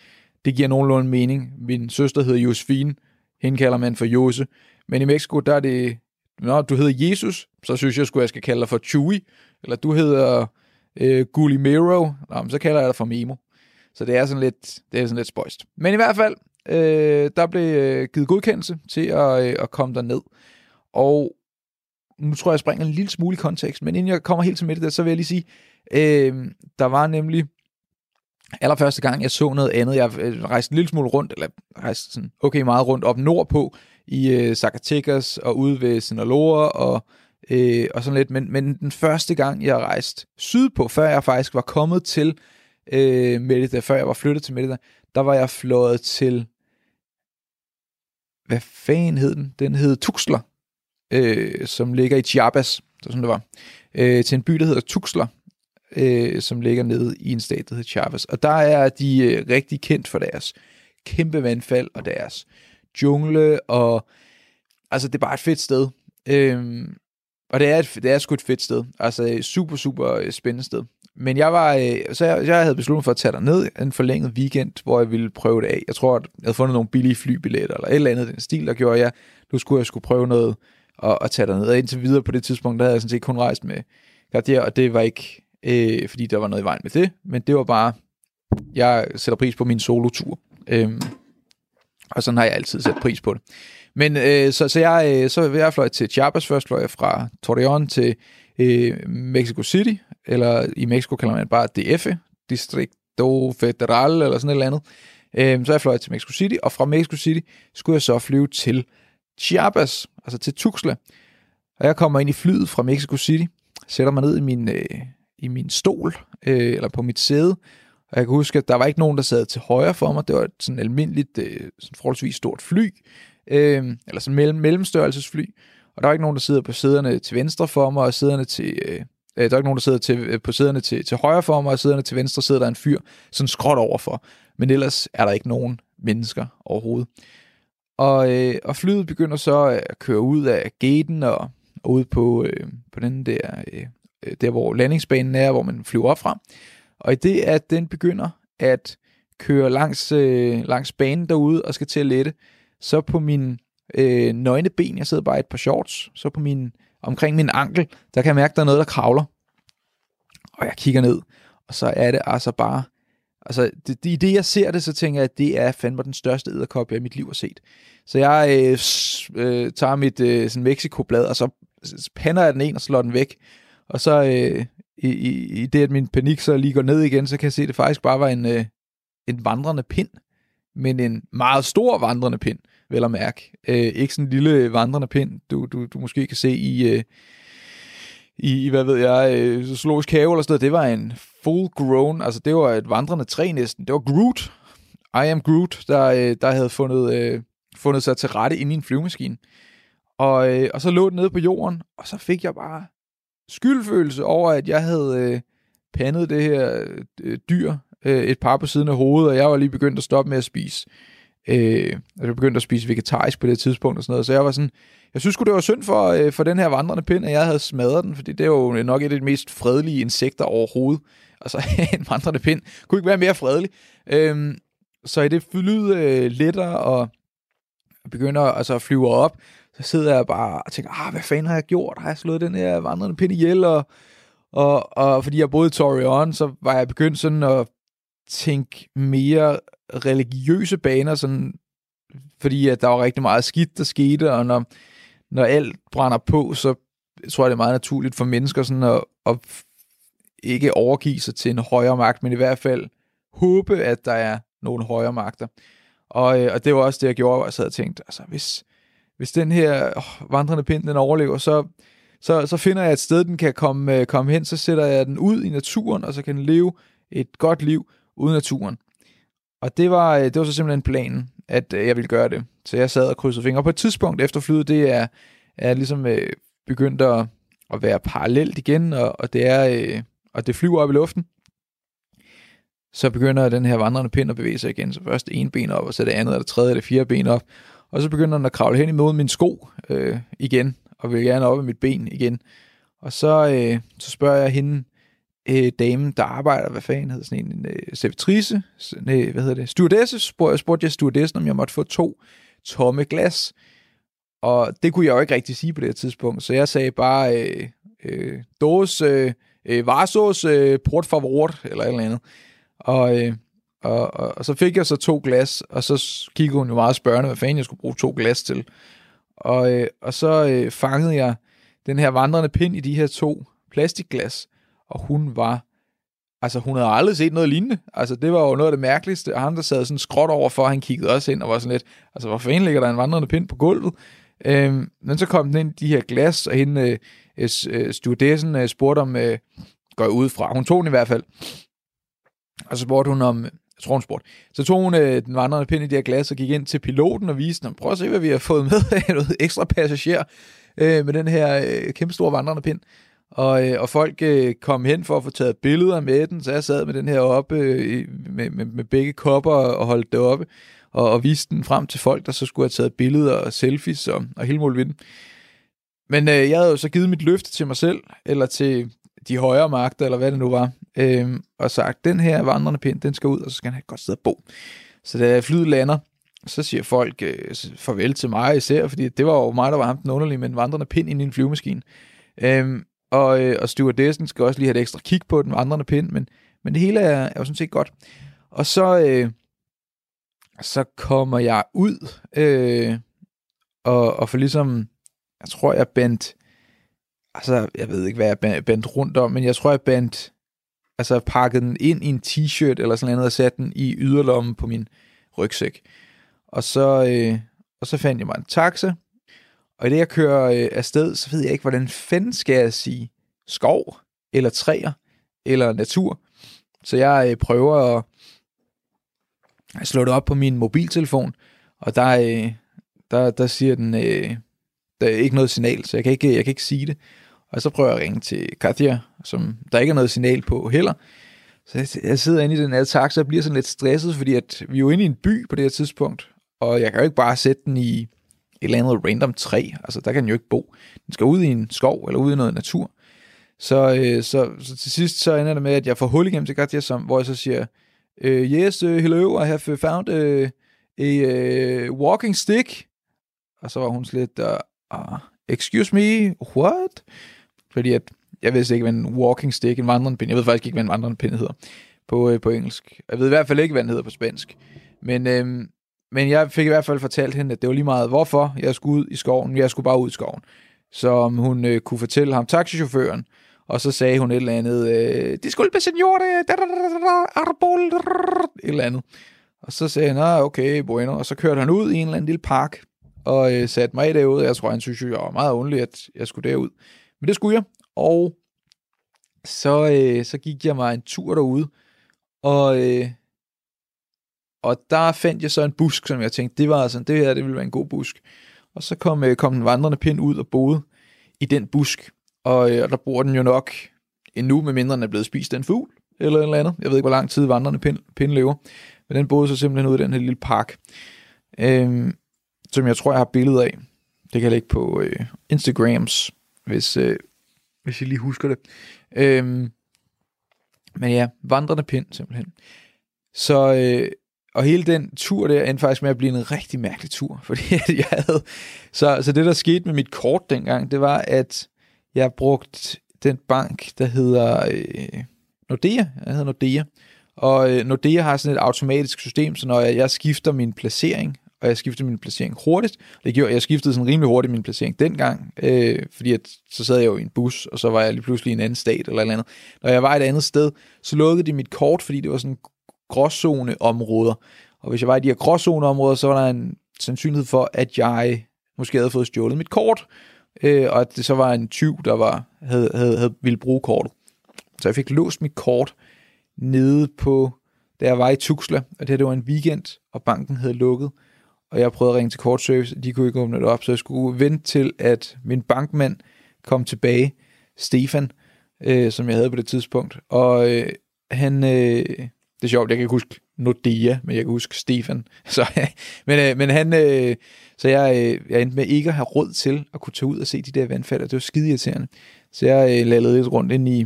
C: Det giver nogenlunde mening. Min søster hedder Josefine. Hende kalder man for Jose. Men i Mexico, der er det... Når du hedder Jesus, så synes jeg, sgu, jeg skal kalde dig for Chewy. Eller du hedder øh, Gulimero. Nå, så kalder jeg dig for Memo. Så det er sådan lidt, det er sådan lidt spøjst. Men i hvert fald, øh, der blev øh, givet godkendelse til at, øh, at komme der ned. Og nu tror jeg, jeg springer en lille smule i kontekst, men inden jeg kommer helt til midt der, så vil jeg lige sige, øh, der var nemlig allerførste gang, jeg så noget andet. Jeg øh, rejste en lille smule rundt, eller rejste sådan okay meget rundt op nordpå, i øh, Zacatecas og ude ved Sinaloa og, øh, og sådan lidt. Men, men den første gang, jeg rejste sydpå, før jeg faktisk var kommet til øh, Melita, før jeg var flyttet til Melita, der var jeg fløjet til, hvad fanden hed den? Den hed Tuxler, øh, som ligger i Chiapas, så sådan det var, øh, til en by, der hedder Tuxler, øh, som ligger nede i en stat, der hedder Chiapas. Og der er de øh, rigtig kendt for deres kæmpe vandfald og deres jungle, og altså det er bare et fedt sted. Øh, og det er, et, det er sgu et fedt sted. Altså super, super øh, spændende sted. Men jeg var, øh, så jeg, jeg havde besluttet for at tage der ned en forlænget weekend, hvor jeg ville prøve det af. Jeg tror, at jeg havde fundet nogle billige flybilletter, eller et eller andet den stil, der gjorde jeg, nu skulle jeg skulle prøve noget og, og tage ned. Og indtil videre på det tidspunkt, der havde jeg sådan set kun rejst med Gardier, og det var ikke, øh, fordi der var noget i vejen med det, men det var bare, jeg sætter pris på min solotur. Øhm, og sådan har jeg altid sat pris på det. Men øh, så, så, jeg, øh, så jeg fløj til Chiapas først, fløj jeg fra Torreon til øh, Mexico City, eller i Mexico kalder man bare DF, Distrito Federal, eller sådan et eller andet. Øh, så jeg fløj til Mexico City, og fra Mexico City skulle jeg så flyve til Chiapas, altså til Tuxtla. Og jeg kommer ind i flyet fra Mexico City, sætter mig ned i min, øh, i min stol, øh, eller på mit sæde, og jeg kan huske, at der var ikke nogen, der sad til højre for mig. Det var et sådan almindeligt, øh, sådan forholdsvis stort fly, øh, eller sådan mellem, mellemstørrelsesfly. Og der var ikke nogen, der sidder på sæderne til venstre for mig, og sæderne til... Øh, øh, der er ikke nogen, der sidder til, øh, på sæderne til, til højre for mig, og sæderne til venstre sidder der en fyr, sådan skråt overfor. Men ellers er der ikke nogen mennesker overhovedet. Og, øh, og flyet begynder så at køre ud af gaten og, og ud på, øh, på den der, øh, øh der, hvor landingsbanen er, hvor man flyver op fra. Og i det, at den begynder at køre langs, øh, langs banen derude og skal til at lette, så på min øh, nøgne ben, jeg sidder bare i et par shorts, så på min, omkring min ankel, der kan jeg mærke, at der er noget, der kravler. Og jeg kigger ned, og så er det altså bare Altså, det, det, i det, jeg ser det, så tænker jeg, at det er fandme den største æderkop, jeg i mit liv har set. Så jeg øh, s- øh, tager mit øh, sådan Mexico-blad, og så pander jeg den en og slår den væk. Og så øh, i, i, i det, at min panik så lige går ned igen, så kan jeg se, at det faktisk bare var en, øh, en vandrende pind. Men en meget stor vandrende pind, vel at mærke. Øh, ikke sådan en lille vandrende pind, du, du, du måske kan se i... Øh, i, hvad ved jeg, øh, zoologisk have eller sådan noget, det var en full grown, altså det var et vandrende træ næsten. Det var Groot, I am Groot, der, øh, der havde fundet, øh, fundet sig til rette inde i en flyvemaskine. Og, øh, og så lå den nede på jorden, og så fik jeg bare skyldfølelse over, at jeg havde øh, pandet det her øh, dyr øh, et par på siden af hovedet, og jeg var lige begyndt at stoppe med at spise. Øh, altså jeg begyndte at spise vegetarisk på det tidspunkt og sådan noget, så jeg var sådan, jeg synes det var synd for, øh, for den her vandrende pind, at jeg havde smadret den, fordi det er jo nok et af de mest fredelige insekter overhovedet. Altså, en vandrende pind kunne ikke være mere fredelig. Øh, så i det flyet øh, letter og begynder altså at flyve op, så sidder jeg bare og tænker, ah, hvad fanden har jeg gjort? Har jeg slået den her vandrende pind ihjel? Og, og, og fordi jeg boede i Torreon, så var jeg begyndt sådan at tænke mere religiøse baner, sådan, fordi at der var rigtig meget skidt, der skete, og når, når alt brænder på, så tror jeg, det er meget naturligt for mennesker sådan at, at ikke overgive sig til en højere magt, men i hvert fald håbe, at der er nogle højere magter. Og, øh, og det var også det, jeg gjorde, hvor jeg sad og tænkte, altså hvis, hvis den her åh, vandrende pind, den overlever, så, så, så finder jeg et sted, den kan komme, øh, komme hen, så sætter jeg den ud i naturen, og så kan den leve et godt liv uden naturen. Og det var, øh, det var så simpelthen planen, at øh, jeg ville gøre det. Så jeg sad og krydsede fingre. Og på et tidspunkt efter flyet, det er, er ligesom øh, begyndt at, at være parallelt igen, og, og det er øh, og det flyver op i luften. Så begynder den her vandrende pind at bevæge sig igen. Så først det ene ben op, og så det andet, eller det tredje, eller det fjerde ben op. Og så begynder den at kravle hen imod min sko øh, igen, og vil gerne op i mit ben igen. Og så, øh, så spørger jeg hende, øh, damen, der arbejder, hvad fanden hedder sådan en, en øh, servitrice, nej, hvad hedder det, stewardesse, spurgte jeg, spurgte jeg stewardessen, om jeg måtte få to tomme glas. Og det kunne jeg jo ikke rigtig sige på det her tidspunkt, så jeg sagde bare, øh, øh, dos, øh, øh, vasos, øh, port favor, eller et eller andet. Og, øh, og, og, og så fik jeg så to glas, og så kiggede hun jo meget spørgende, hvad fanden jeg skulle bruge to glas til. Og, øh, og så øh, fangede jeg den her vandrende pind i de her to plastikglas, og hun var, altså hun havde aldrig set noget lignende. Altså det var jo noget af det mærkeligste, og han der sad sådan skråt over for, han kiggede også ind og var sådan lidt, altså hvor fanden ligger der en vandrende pind på gulvet? Øhm, men så kom den ind i de her glas, og hende, øh, øh, stewardessen øh, spurgte om, øh, går jeg ud fra, hun tog den i hvert fald, og så spurgte hun om, jeg tror hun spurgte, så tog hun øh, den vandrende pind i de her glas og gik ind til piloten og viste ham, prøv at se, hvad vi har fået med af noget ekstra passager øh, med den her øh, kæmpe store vandrende pind. Og, øh, og folk øh, kom hen for at få taget billeder med den, så jeg sad med den her oppe øh, med, med, med begge kopper og holdt det oppe og, og viste den frem til folk, der så skulle have taget billeder og selfies og, og hele muligheden. Men øh, jeg havde jo så givet mit løfte til mig selv, eller til de højere magter, eller hvad det nu var, øh, og sagt, den her vandrende pind, den skal ud, og så skal han have et godt sted at bo. Så da flyet lander, så siger folk øh, farvel til mig især, fordi det var jo mig, der var ham den underlige med en vandrende pind ind i en flyvemaskine. Øh, og, øh, og stewardessen skal også lige have et ekstra kig på den andre pind, men, men det hele er, er jo sådan set godt. Og så, øh, så kommer jeg ud, øh, og, og for ligesom, jeg tror, jeg bandt, altså, jeg ved ikke, hvad jeg bandt rundt om, men jeg tror, jeg bandt, altså pakket den ind i en t-shirt eller sådan noget, og satte den i yderlommen på min rygsæk. Og så, øh, og så fandt jeg mig en taxa, og i det, jeg kører øh, afsted, så ved jeg ikke, hvordan fanden skal jeg sige skov, eller træer, eller natur. Så jeg øh, prøver at slå det op på min mobiltelefon, og der, øh, der, der siger den, øh, der er ikke noget signal, så jeg kan ikke, jeg kan ikke sige det. Og så prøver jeg at ringe til Katja, som der ikke er noget signal på heller. Så jeg, sidder inde i den her taxa og bliver sådan lidt stresset, fordi at vi er jo inde i en by på det her tidspunkt, og jeg kan jo ikke bare sætte den i et eller andet random træ. Altså, der kan den jo ikke bo. Den skal ud i en skov, eller ud i noget natur. Så, øh, så, så til sidst så ender det med, at jeg får hul igennem til Katja, som, hvor jeg så siger, øh, yes, uh, hello, I have øh, found uh, a uh, walking stick. Og så var hun lidt, uh, uh, excuse me, what? Fordi at, jeg ved ikke, hvad en walking stick, en vandrende pind, jeg ved faktisk ikke, hvad en vandrende pind hedder. på, øh, på engelsk. Jeg ved i hvert fald ikke, hvad den hedder på spansk. Men, øh, men jeg fik i hvert fald fortalt hende, at det var lige meget, hvorfor jeg skulle ud i skoven. Jeg skulle bare ud i skoven. Så hun øh, kunne fortælle ham, taxichaufføren, og så sagde hun et eller andet, øh, disculpe senor, arbol, et eller andet. Og så sagde han, okay, bueno. Og så kørte han ud i en eller anden lille park, og øh, satte mig derud. Jeg tror, han synes jo, jeg var meget ondelig, at jeg skulle derud. Men det skulle jeg, og så, øh, så gik jeg mig en tur derude, og, øh, og der fandt jeg så en busk, som jeg tænkte, det var altså, det her, det ville være en god busk. Og så kom, øh, kom den vandrende pind ud og boede i den busk, og, øh, og der bor den jo nok endnu, med mindre den er blevet spist af en fugl, eller eller andet. Jeg ved ikke, hvor lang tid vandrende pind, pind lever. Men den boede så simpelthen ud i den her lille park, øh, som jeg tror, jeg har billeder af. Det kan jeg lægge på øh, Instagrams, hvis, øh, hvis I lige husker det. Øh, men ja, vandrende pind simpelthen. Så, øh, og hele den tur der endte faktisk med at blive en rigtig mærkelig tur, fordi jeg havde, så, så det der skete med mit kort dengang, det var, at jeg brugte den bank, der hedder øh, Nordea, jeg hedder Nordea, og øh, Nordea har sådan et automatisk system, så når jeg, jeg skifter min placering, og jeg skiftede min placering hurtigt. Det gjorde, jeg skiftede sådan rimelig hurtigt min placering dengang, øh, fordi at, så sad jeg jo i en bus, og så var jeg lige pludselig i en anden stat eller, eller andet. Når jeg var et andet sted, så lukkede de mit kort, fordi det var sådan gråzoneområder. Og hvis jeg var i de her gråzoneområder, så var der en sandsynlighed for, at jeg måske havde fået stjålet mit kort, øh, og at det så var en tyv, der var, havde, havde, havde ville bruge kortet. Så jeg fik låst mit kort nede på, da jeg var i Tuxla, og det her det var en weekend, og banken havde lukket, og jeg prøvede at ringe til kortservice, de kunne ikke åbne det op, så jeg skulle vente til, at min bankmand kom tilbage, Stefan, øh, som jeg havde på det tidspunkt, og øh, han, øh, det er sjovt, jeg kan ikke huske Nordea, men jeg kan huske Stefan, så, men, øh, men han, øh, så jeg, øh, jeg endte med ikke at have råd til at kunne tage ud og se de der vandfald, og det var skide irriterende, så jeg øh, lavede lidt rundt ind i,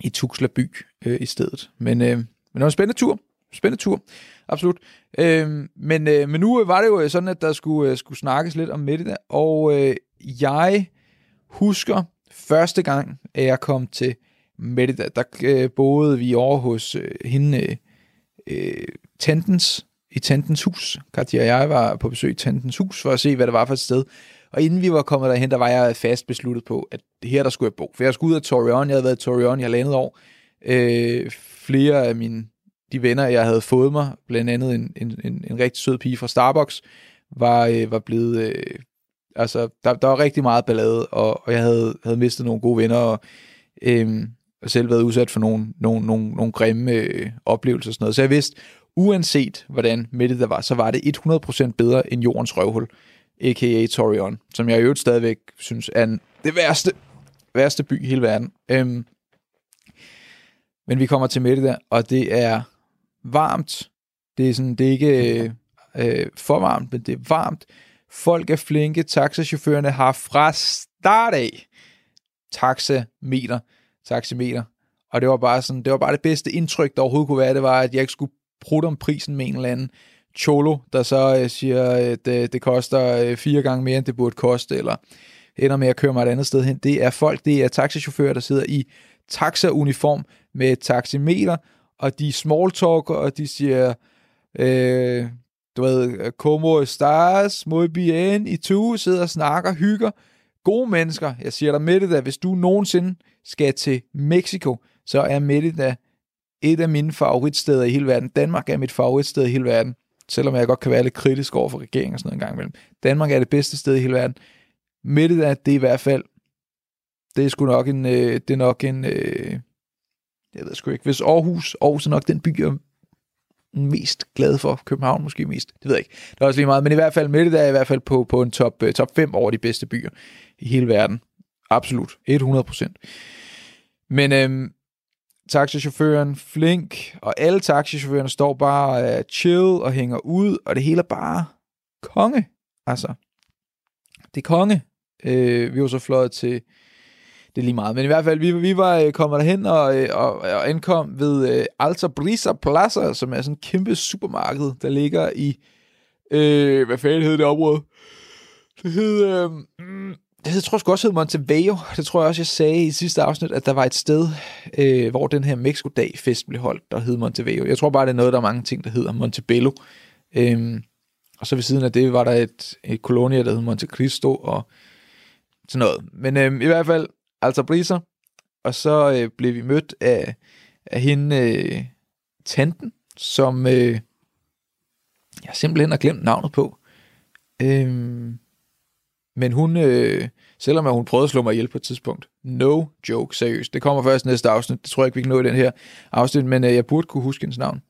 C: i Tuxla by øh, i stedet, men, øh, men det var en spændende tur, spændende tur. Absolut. Øh, men, øh, men nu var det jo øh, sådan, at der skulle, øh, skulle snakkes lidt om Merida, og øh, jeg husker første gang, at jeg kom til Merida, der øh, boede vi over hos øh, hende, øh, Tantens, i Tantens hus. Katja og jeg var på besøg i Tantens hus for at se, hvad det var for et sted. Og inden vi var kommet derhen, der var jeg fast besluttet på, at her der skulle jeg bo. For jeg skulle ud af Torreon, jeg havde været i Torreon i halvandet år. Øh, flere af mine de venner, jeg havde fået mig, blandt andet en, en, en, en rigtig sød pige fra Starbucks, var, øh, var blevet... Øh, altså, der, der var rigtig meget ballade, og, og jeg havde, havde mistet nogle gode venner, og øh, selv været udsat for nogle, nogle, nogle, nogle grimme øh, oplevelser og sådan noget. Så jeg vidste, uanset hvordan Mette der var, så var det 100% bedre end jordens røvhul, a.k.a. Torion, som jeg i øvrigt stadigvæk synes er en, det værste, værste by i hele verden. Øhm, men vi kommer til Mette der, og det er varmt. Det er, sådan, det er ikke øh, for varmt, men det er varmt. Folk er flinke. Taxachaufførerne har fra start af taxameter, taximeter. Og det var bare sådan, det var bare det bedste indtryk, der overhovedet kunne være, det var, at jeg ikke skulle prutte om prisen med en eller anden cholo, der så øh, siger, at det, det koster øh, fire gange mere, end det burde koste, eller ender med at køre mig et andet sted hen. Det er folk, det er taxichauffører, der sidder i taxauniform med taximeter, og de smalltalker, og de siger, øh, du ved, como estás, muy bien, i tu, sidder og snakker, hygger. Gode mennesker, jeg siger dig med det der, hvis du nogensinde skal til Mexico, så er Merida et af mine favoritsteder i hele verden. Danmark er mit favoritsted i hele verden, selvom jeg godt kan være lidt kritisk over for regeringen og sådan noget en gang imellem. Danmark er det bedste sted i hele verden. Merida, det er i hvert fald, det er sgu nok en, øh, det er nok en, øh, jeg ved sgu ikke, hvis Aarhus, Aarhus er nok den by, jeg er mest glad for. København måske mest, det ved jeg ikke. Det er også lige meget, men i hvert fald med der er i hvert fald på, på en top, øh, top 5 over de bedste byer i hele verden. Absolut, 100 men øhm, taxichaufføren flink, og alle taxichaufførerne står bare uh, chill og hænger ud, og det hele er bare konge. Altså, det er konge. Øh, vi var så fløjet til det er lige meget. Men i hvert fald, vi, vi var øh, kommet derhen og, øh, og, og ankom ved øh, Alta Brisa Plaza, som er sådan en kæmpe supermarked, der ligger i, øh, hvad fanden hed det område? Det hed, øh, det tror sgu også hed Montevideo. Det tror jeg også, jeg sagde i sidste afsnit, at der var et sted, øh, hvor den her Mexico-dag-fest blev holdt, der hed Montevideo. Jeg tror bare, det er noget, der er mange ting, der hedder Montebello. Øhm, og så ved siden af det var der et, et kolonie, der hed Monte Cristo og sådan noget. Men øhm, i hvert fald, altså Briser. Og så øh, blev vi mødt af, af hende, øh, tanten, som øh, jeg simpelthen har glemt navnet på. Øhm, men hun, øh, selvom hun prøvede at slå mig ihjel på et tidspunkt, no joke, seriøst. Det kommer først næste afsnit. Det tror jeg ikke, vi kan nå i den her afsnit, men øh, jeg burde kunne huske hendes navn.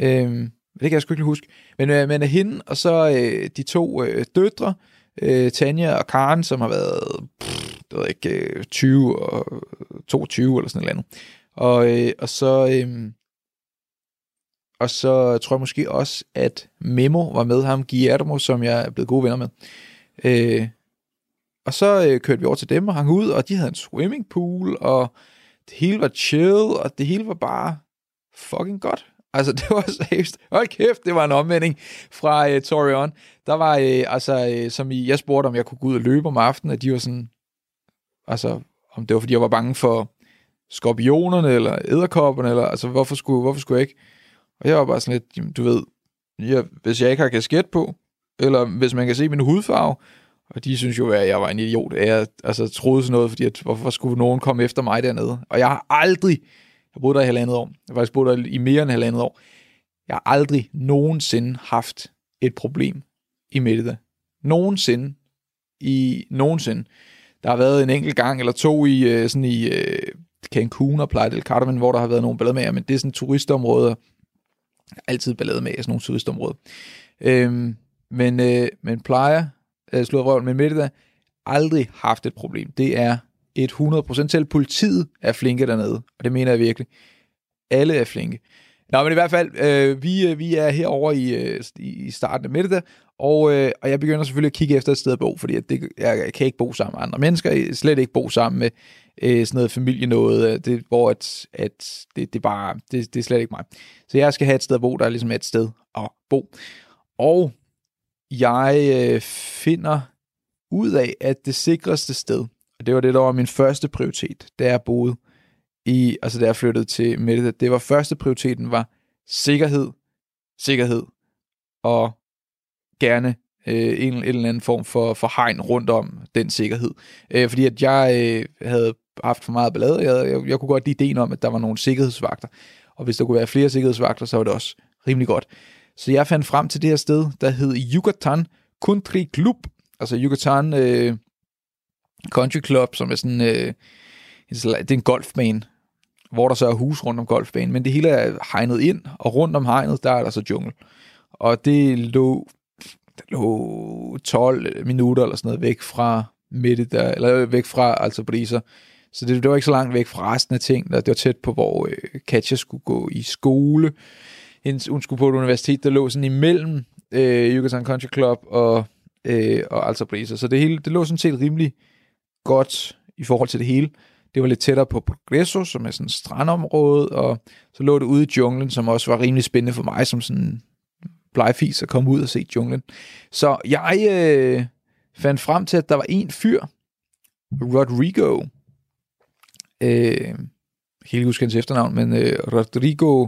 C: Øh, det kan jeg sgu ikke huske. Men, øh, men hende, og så øh, de to øh, døtre, øh, Tanja og Karen, som har været, pff, det ved ikke, øh, 20 og 22 eller sådan noget andet. Og, øh, og så... Øh, og så tror jeg måske også, at Memo var med ham, Guillermo, som jeg er blevet gode venner med. Øh, og så øh, kørte vi over til dem og hang ud, og de havde en swimmingpool, og det hele var chill, og det hele var bare fucking godt. Altså, det var seriøst. Hold kæft, det var en omvending fra øh, Torion. Der var, øh, altså, øh, som I, jeg spurgte, om jeg kunne gå ud og løbe om aftenen, at de var sådan, altså, om det var, fordi jeg var bange for skorpionerne, eller æderkopperne, eller, altså, hvorfor skulle, hvorfor skulle jeg ikke? Og jeg var bare sådan lidt, jamen, du ved, jeg, hvis jeg ikke har kasket på, eller hvis man kan se min hudfarve, og de synes jo, at jeg var en idiot. Jeg altså, troede sådan noget, fordi at, hvorfor skulle nogen komme efter mig dernede? Og jeg har aldrig, jeg boede der i halvandet år, jeg har faktisk boet der i mere end halvandet år, jeg har aldrig nogensinde haft et problem i Merida. Nogensinde. I nogensinde. Der har været en enkelt gang eller to i, øh, sådan i øh, Cancun og Playa del Carmen, hvor der har været nogle ballade med, men det er sådan turistområder. Altid ballade med sådan nogle turistområder. Øhm, men, øh, men Playa, øh, slået røven, men Merida, aldrig haft et problem. Det er et 100% selv. Politiet er flinke dernede, og det mener jeg virkelig. Alle er flinke. Nå, men i hvert fald, øh, vi, øh, vi er herovre i, øh, i starten af middag, og, øh, og jeg begynder selvfølgelig at kigge efter et sted at bo, fordi at det, jeg kan ikke bo sammen med andre mennesker, slet ikke bo sammen med øh, sådan noget familie noget, det, hvor at, at det, det, bare, det, det er slet ikke mig. Så jeg skal have et sted at bo, der er ligesom et sted at bo. Og jeg øh, finder ud af, at det sikreste sted, og det var det, der var min første prioritet, da jeg boede i, altså da jeg flyttede til Mette, det var første prioriteten var sikkerhed, sikkerhed, og gerne øh, en, en eller anden form for, for hegn rundt om den sikkerhed. Øh, fordi at jeg øh, havde haft for meget ballade, jeg, jeg, jeg kunne godt lide ideen om, at der var nogle sikkerhedsvagter, og hvis der kunne være flere sikkerhedsvagter, så var det også rimelig godt. Så jeg fandt frem til det her sted, der hed Yucatan Country Club, altså Yucatan øh, Country Club, som er sådan, øh, det er en golfbane, hvor der så er hus rundt om golfbanen, men det hele er hegnet ind, og rundt om hegnet, der er der så jungle. Og det lå, det lå 12 minutter eller sådan noget væk fra midte der, eller væk fra altså Briser. Så det, det var ikke så langt væk fra resten af ting. Det var tæt på, hvor øh, Katja skulle gå i skole hendes, hun skulle på et universitet, der lå sådan imellem øh, Yucatan Country Club og, øh, og Alta Brisa. Så det, hele, det lå sådan set rimelig godt i forhold til det hele. Det var lidt tættere på Progreso, som er sådan et strandområde, og så lå det ude i junglen, som også var rimelig spændende for mig, som sådan plejefis at komme ud og se junglen. Så jeg øh, fandt frem til, at der var en fyr, Rodrigo, øh, jeg kan ikke huske hans efternavn, men øh, Rodrigo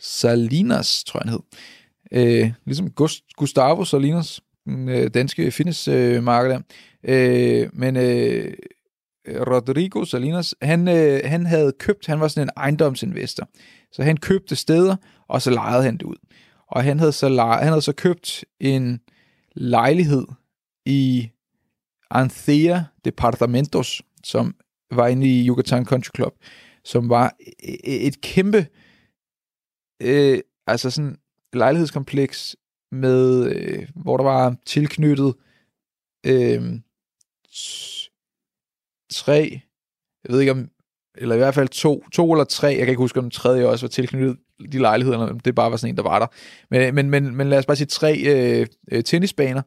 C: Salinas, tror jeg han hed. Øh, ligesom Gustavo Salinas, den øh, danske fitnessmarked øh, der. Øh, men øh, Rodrigo Salinas, han, øh, han havde købt, han var sådan en ejendomsinvestor. Så han købte steder, og så lejede han det ud. Og han havde så, lejet, han havde så købt en lejlighed i Anthea Departamentos, som var inde i Yucatan Country Club, som var øh, et kæmpe øh, Øh, altså sådan lejlighedskompleks med, øh, hvor der var tilknyttet øh, tre, jeg ved ikke om, eller i hvert fald to, to eller tre, jeg kan ikke huske om den tredje også var tilknyttet de lejligheder, eller det bare var sådan en, der var der. Men, øh, men, men, men lad os bare sige tre øh, øh tennisbaner,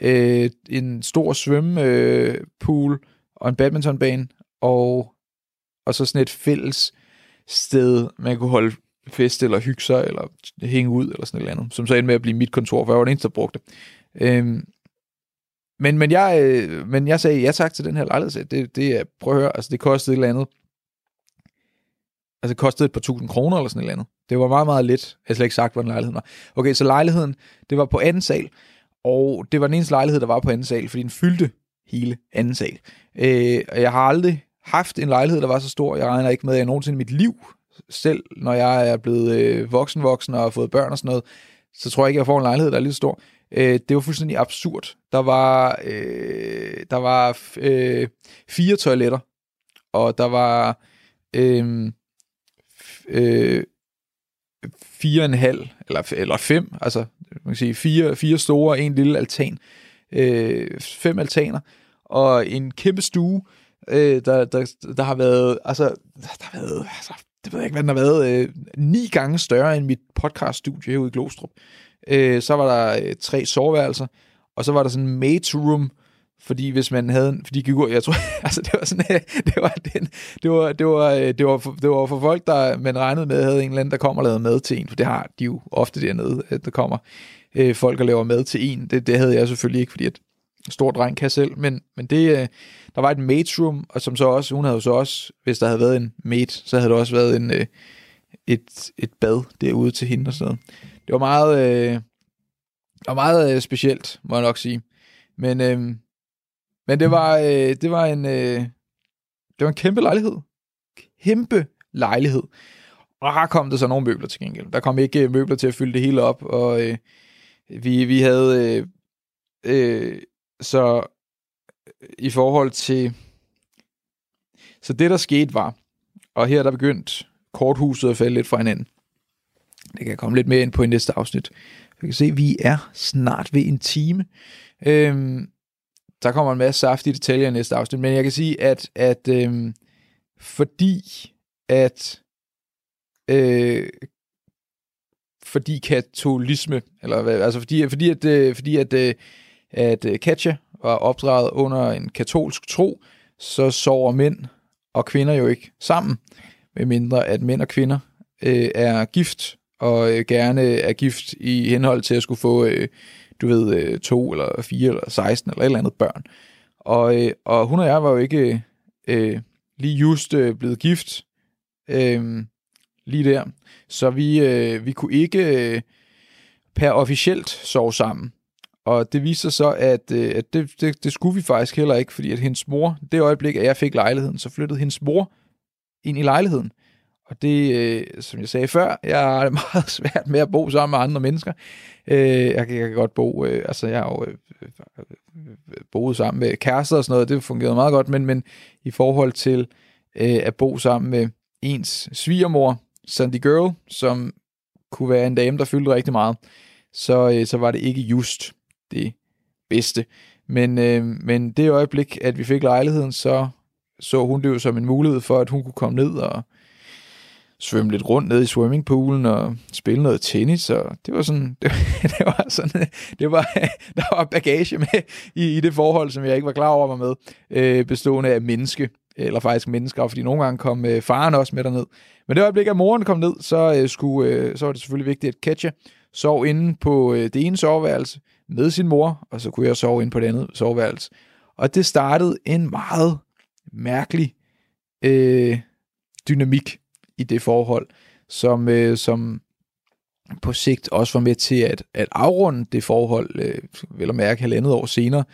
C: øh, en stor svømmepool øh, og en badmintonbane, og, og så sådan et fælles sted, man kunne holde feste, eller hygge sig, eller hænge ud, eller sådan noget andet, som så endte med at blive mit kontor, for jeg var den eneste, der brugte det. Øhm, men, men, jeg, øh, men jeg, men, jeg, øh, men jeg sagde ja tak til den her lejlighed. Det, det er, prøv at høre, altså det kostede et eller andet. Altså det kostede et par tusind kroner eller sådan et eller andet. Det var meget, meget lidt. Jeg har slet ikke sagt, hvordan lejligheden var. Okay, så lejligheden, det var på anden sal. Og det var den eneste lejlighed, der var på anden sal, fordi den fyldte hele anden sal. Øh, og jeg har aldrig haft en lejlighed, der var så stor. Jeg regner ikke med, at jeg nogensinde i mit liv, selv når jeg er blevet øh, voksen-voksen og har fået børn og sådan noget, så tror jeg ikke, jeg får en lejlighed, der er lidt stor. Øh, det var fuldstændig absurd. Der var, øh, der var øh, fire toiletter, og der var øh, øh, fire og en halv, eller, eller fem, altså man kan sige fire, fire store, en lille altan, øh, fem altaner, og en kæmpe stue, øh, der, der, der har været, altså, der har været, altså, det ved jeg ikke, hvad den har været, øh, ni gange større end mit podcaststudie herude i Glostrup. Øh, så var der øh, tre soveværelser, og så var der sådan en mate-room, fordi hvis man havde, fordi gik ud, jeg tror, altså det var sådan, øh, det var, den, det var, det var, øh, det var, for, det var for folk, der man regnede med, havde en eller anden, der kom og lavede mad til en, for det har de jo ofte dernede, at der kommer øh, folk og laver mad til en. Det, det havde jeg selvfølgelig ikke, fordi at stor dreng kan selv, men, men det, øh, der var et maid's room, og som så også, hun havde jo så også, hvis der havde været en mate, så havde der også været en, øh, et, et bad derude til hende og sådan noget. Det var meget, øh, det var meget øh, specielt, må jeg nok sige. Men, øh, men det var, øh, det var en, øh, det var en kæmpe lejlighed. Kæmpe lejlighed. Og her kom der så nogle møbler til gengæld. Der kom ikke øh, møbler til at fylde det hele op, og øh, vi, vi havde øh, øh, så i forhold til så det der skete var, og her der begyndt korthuset at falde lidt fra hinanden. Det kan jeg komme lidt mere ind på i næste afsnit. Vi kan se, at vi er snart ved en time. Øhm, der kommer en masse saftige detaljer i næste afsnit, men jeg kan sige, at, at øhm, fordi at øh, fordi katolisme, eller hvad, altså fordi, fordi at, øh, fordi at, øh, at øh, Katja var opdraget under en katolsk tro, så sover mænd og kvinder jo ikke sammen, medmindre at mænd og kvinder øh, er gift, og øh, gerne er gift i henhold til at skulle få, øh, du ved, øh, to eller fire eller 16 eller et eller andet børn. Og, øh, og hun og jeg var jo ikke øh, lige just øh, blevet gift øh, lige der, så vi, øh, vi kunne ikke øh, per officielt sove sammen. Og det viste sig så, at, øh, at det, det, det skulle vi faktisk heller ikke, fordi at hendes mor, det øjeblik, at jeg fik lejligheden, så flyttede hendes mor ind i lejligheden. Og det, øh, som jeg sagde før, jeg har det meget svært med at bo sammen med andre mennesker. Øh, jeg, jeg kan godt bo, øh, altså jeg har jo øh, øh boet sammen med kærester og sådan noget, det fungerede meget godt, men, men i forhold til øh, at bo sammen med ens svigermor, Sandy Girl, som kunne være en dame, der fyldte rigtig meget, så, øh, så var det ikke just det bedste. Men, øh, men det øjeblik, at vi fik lejligheden, så så hun det jo som en mulighed for, at hun kunne komme ned og svømme lidt rundt ned i swimmingpoolen og spille noget tennis, og det var sådan, det, det var sådan, det var, der var bagage med i, i det forhold, som jeg ikke var klar over mig med, øh, bestående af menneske, eller faktisk mennesker, fordi nogle gange kom øh, faren også med derned. Men det øjeblik, at moren kom ned, så, øh, skulle, øh, så var det selvfølgelig vigtigt, at Katja sov inde på øh, det ene soveværelse med sin mor, og så kunne jeg sove ind på det andet soveværelse. Og det startede en meget mærkelig øh, dynamik i det forhold, som, øh, som på sigt også var med til at, at afrunde det forhold, øh, vel at mærke halvandet år senere.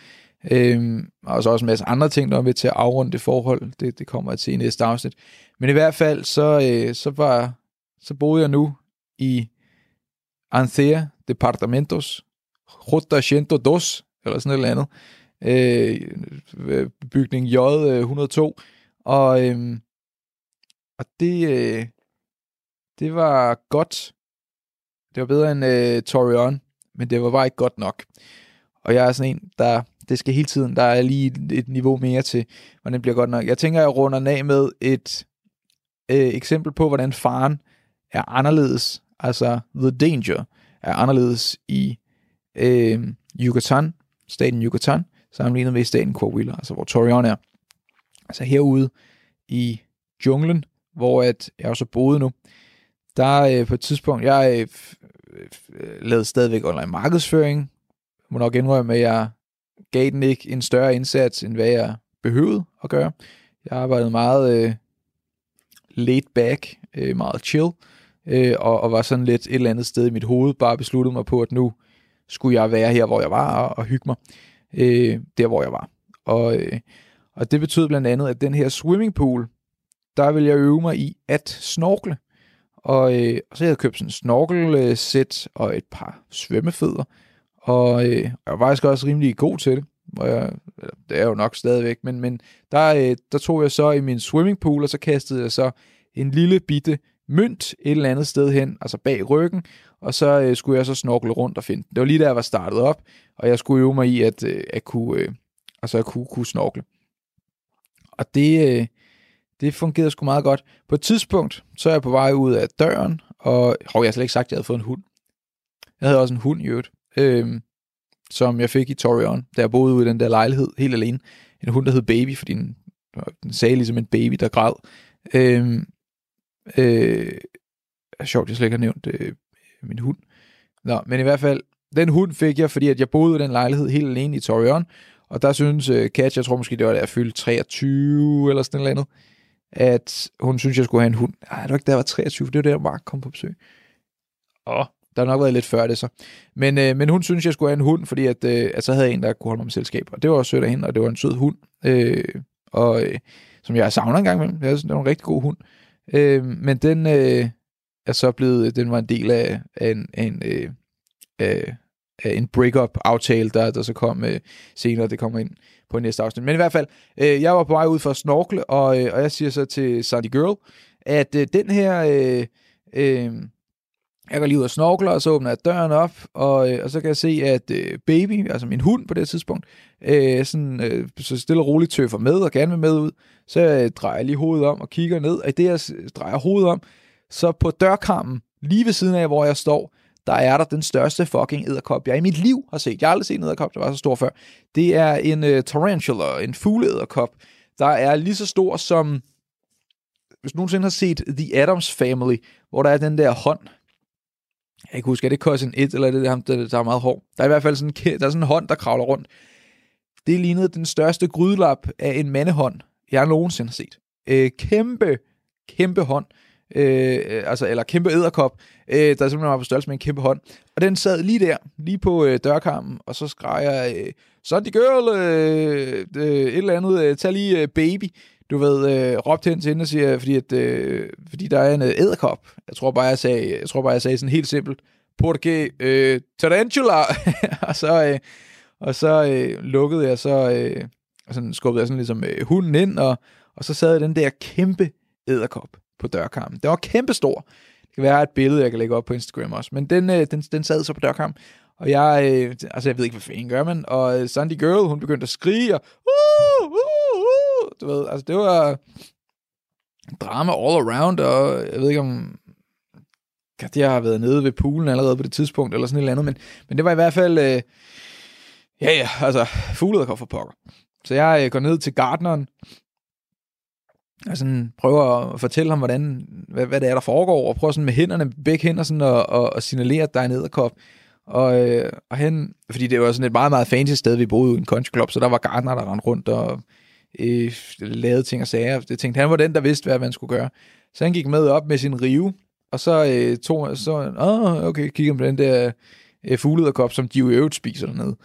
C: Øh, og så også en masse andre ting, der var med til at afrunde det forhold. Det, det kommer jeg til i næste afsnit. Men i hvert fald, så, øh, så, var, så boede jeg nu i Anthea Departamentos, Ruta 102, eller sådan et eller andet. Øh, bygning J102. Øh, og, øh, og det, øh, det var godt. Det var bedre end øh, Torion, men det var bare ikke godt nok. Og jeg er sådan en, der, det skal hele tiden, der er lige et, et niveau mere til, hvordan det bliver godt nok. Jeg tænker, jeg runder af med et øh, eksempel på, hvordan faren er anderledes, altså The Danger er anderledes i øh, Yucatan, staten Yucatan, sammenlignet med staten Coahuila, altså hvor Torreon er. Altså herude i junglen, hvor at jeg også boede nu, der øh, på et tidspunkt, jeg øh, øh lavede stadigvæk online markedsføring, jeg må nok indrømme, at jeg gav den ikke en større indsats, end hvad jeg behøvede at gøre. Jeg arbejdede meget øh, laid back, øh, meget chill, øh, og, og var sådan lidt et eller andet sted i mit hoved, bare besluttede mig på, at nu skulle jeg være her, hvor jeg var, og, og hygge mig øh, der, hvor jeg var. Og, øh, og det betød blandt andet, at den her swimmingpool, der ville jeg øve mig i at snorkle. Og, øh, og så havde jeg købt sådan en snorkelsæt og et par svømmefødder. Og øh, jeg var faktisk også rimelig god til det. Og jeg, det er jo nok stadigvæk, men, men der, øh, der tog jeg så i min swimmingpool, og så kastede jeg så en lille bitte mønt et eller andet sted hen, altså bag ryggen, og så øh, skulle jeg så snorkle rundt og finde den. Det var lige da jeg var startet op, og jeg skulle øve mig i at, øh, at kunne, øh, altså at kunne, kunne snorkle. Og det, øh, det fungerede sgu meget godt. På et tidspunkt, så er jeg på vej ud af døren, og hov, jeg har slet ikke sagt, at jeg havde fået en hund. Jeg havde også en hund i øvrigt, øh, som jeg fik i Torion, da jeg boede ude i den der lejlighed helt alene. En hund, der hed Baby, fordi den, den sagde ligesom en baby, der græd. Øh, øh, sjovt, jeg slet ikke har nævnt øh, min hund. Nå, men i hvert fald, den hund fik jeg, fordi at jeg boede i den lejlighed helt alene i Torion, og der synes uh, Kat, jeg tror måske det var da jeg fyldte 23 eller sådan noget andet, at hun synes, jeg skulle have en hund. Nej, det var ikke da jeg var 23, for det var der, Mark kom på besøg. Åh, der har nok været lidt før det så. Men, øh, men hun synes, jeg skulle have en hund, fordi at, øh, at så havde jeg en, der kunne holde mig med selskab. Og det var også sødt af hende, og det var en sød hund. Øh, og øh, som jeg savner en gang imellem. Det var en rigtig god hund. Øh, men den øh, er så blevet, den var en del af, af en, af en, øh, af, af en break-up aftale, der, der så kom øh, senere, det kommer ind på næste afsnit. Men i hvert fald, øh, jeg var på vej ud for at snorkle, og, øh, og jeg siger så til Sandy Girl, at øh, den her, øh, øh, jeg går lige ud og snorkler, og så åbner jeg døren op, og, øh, og så kan jeg se, at øh, baby, altså min hund på det tidspunkt, øh, sådan, øh, så stille og roligt tøffer med og gerne vil med ud. Så jeg drejer jeg lige hovedet om og kigger ned, og i det jeg drejer hovedet om, så på dørkarmen, lige ved siden af, hvor jeg står, der er der den største fucking edderkop, jeg i mit liv har set. Jeg har aldrig set en edderkop, der var så stor før. Det er en øh, tarantula, en fugleedderkop, der er lige så stor som, hvis du nogensinde har set The Adams Family, hvor der er den der hånd. Jeg kan ikke huske, er det Cousin 1, eller er det ham, der, der er meget hård? Der er i hvert fald sådan, der er sådan en hånd, der kravler rundt. Det lignede den største grydelap af en mandehånd, jeg nogensinde har set. Øh, kæmpe, kæmpe hånd øh, altså, eller kæmpe æderkop, øh, der simpelthen var på størrelse med en kæmpe hånd. Og den sad lige der, lige på øh, dørkarmen, og så skreg jeg, øh, Sunday girl, øh, øh, et eller andet, øh, tag lige øh, baby. Du ved, øh, råbte hen til hende og siger, fordi, at, øh, fordi der er en øh, æderkop. Jeg tror bare, jeg sagde, jeg tror bare, jeg sagde sådan helt simpelt, porque øh, tarantula. og så, øh, og så øh, lukkede jeg så, øh, og sådan skubbede jeg sådan ligesom øh, hunden ind, og, og så sad den der kæmpe æderkop på dørkarmen. Den var kæmpestor. Det kan være et billede, jeg kan lægge op på Instagram også. Men den, øh, den, den sad så på dørkarmen. Og jeg, øh, altså jeg ved ikke, hvad fanden gør man. Og øh, Sandy Girl, hun begyndte at skrige, og uh, uh, du ved, altså det var drama all around, og jeg ved ikke om, jeg har været nede ved poolen allerede på det tidspunkt, eller sådan et eller andet, men, men det var i hvert fald, øh, ja ja, altså, fuglet kom for pokker. Så jeg øh, går ned til gardneren, og sådan prøver at fortælle ham, hvordan, hvad, hvad det er, der foregår, og prøver sådan med hænderne, begge hænder sådan at, at, at signalere, at der er en edderkop. Og, øh, og han, fordi det var sådan et meget, meget fancy sted, vi boede i en country club, så der var Gardner, der rendte rundt og øh, lavede ting og sager. Det tænkte, han var den, der vidste, hvad man skulle gøre. Så han gik med op med sin rive, og så øh, tog så, åh, okay, kiggede på den der øh, fuglederkop, som de jo i øvrigt spiser dernede.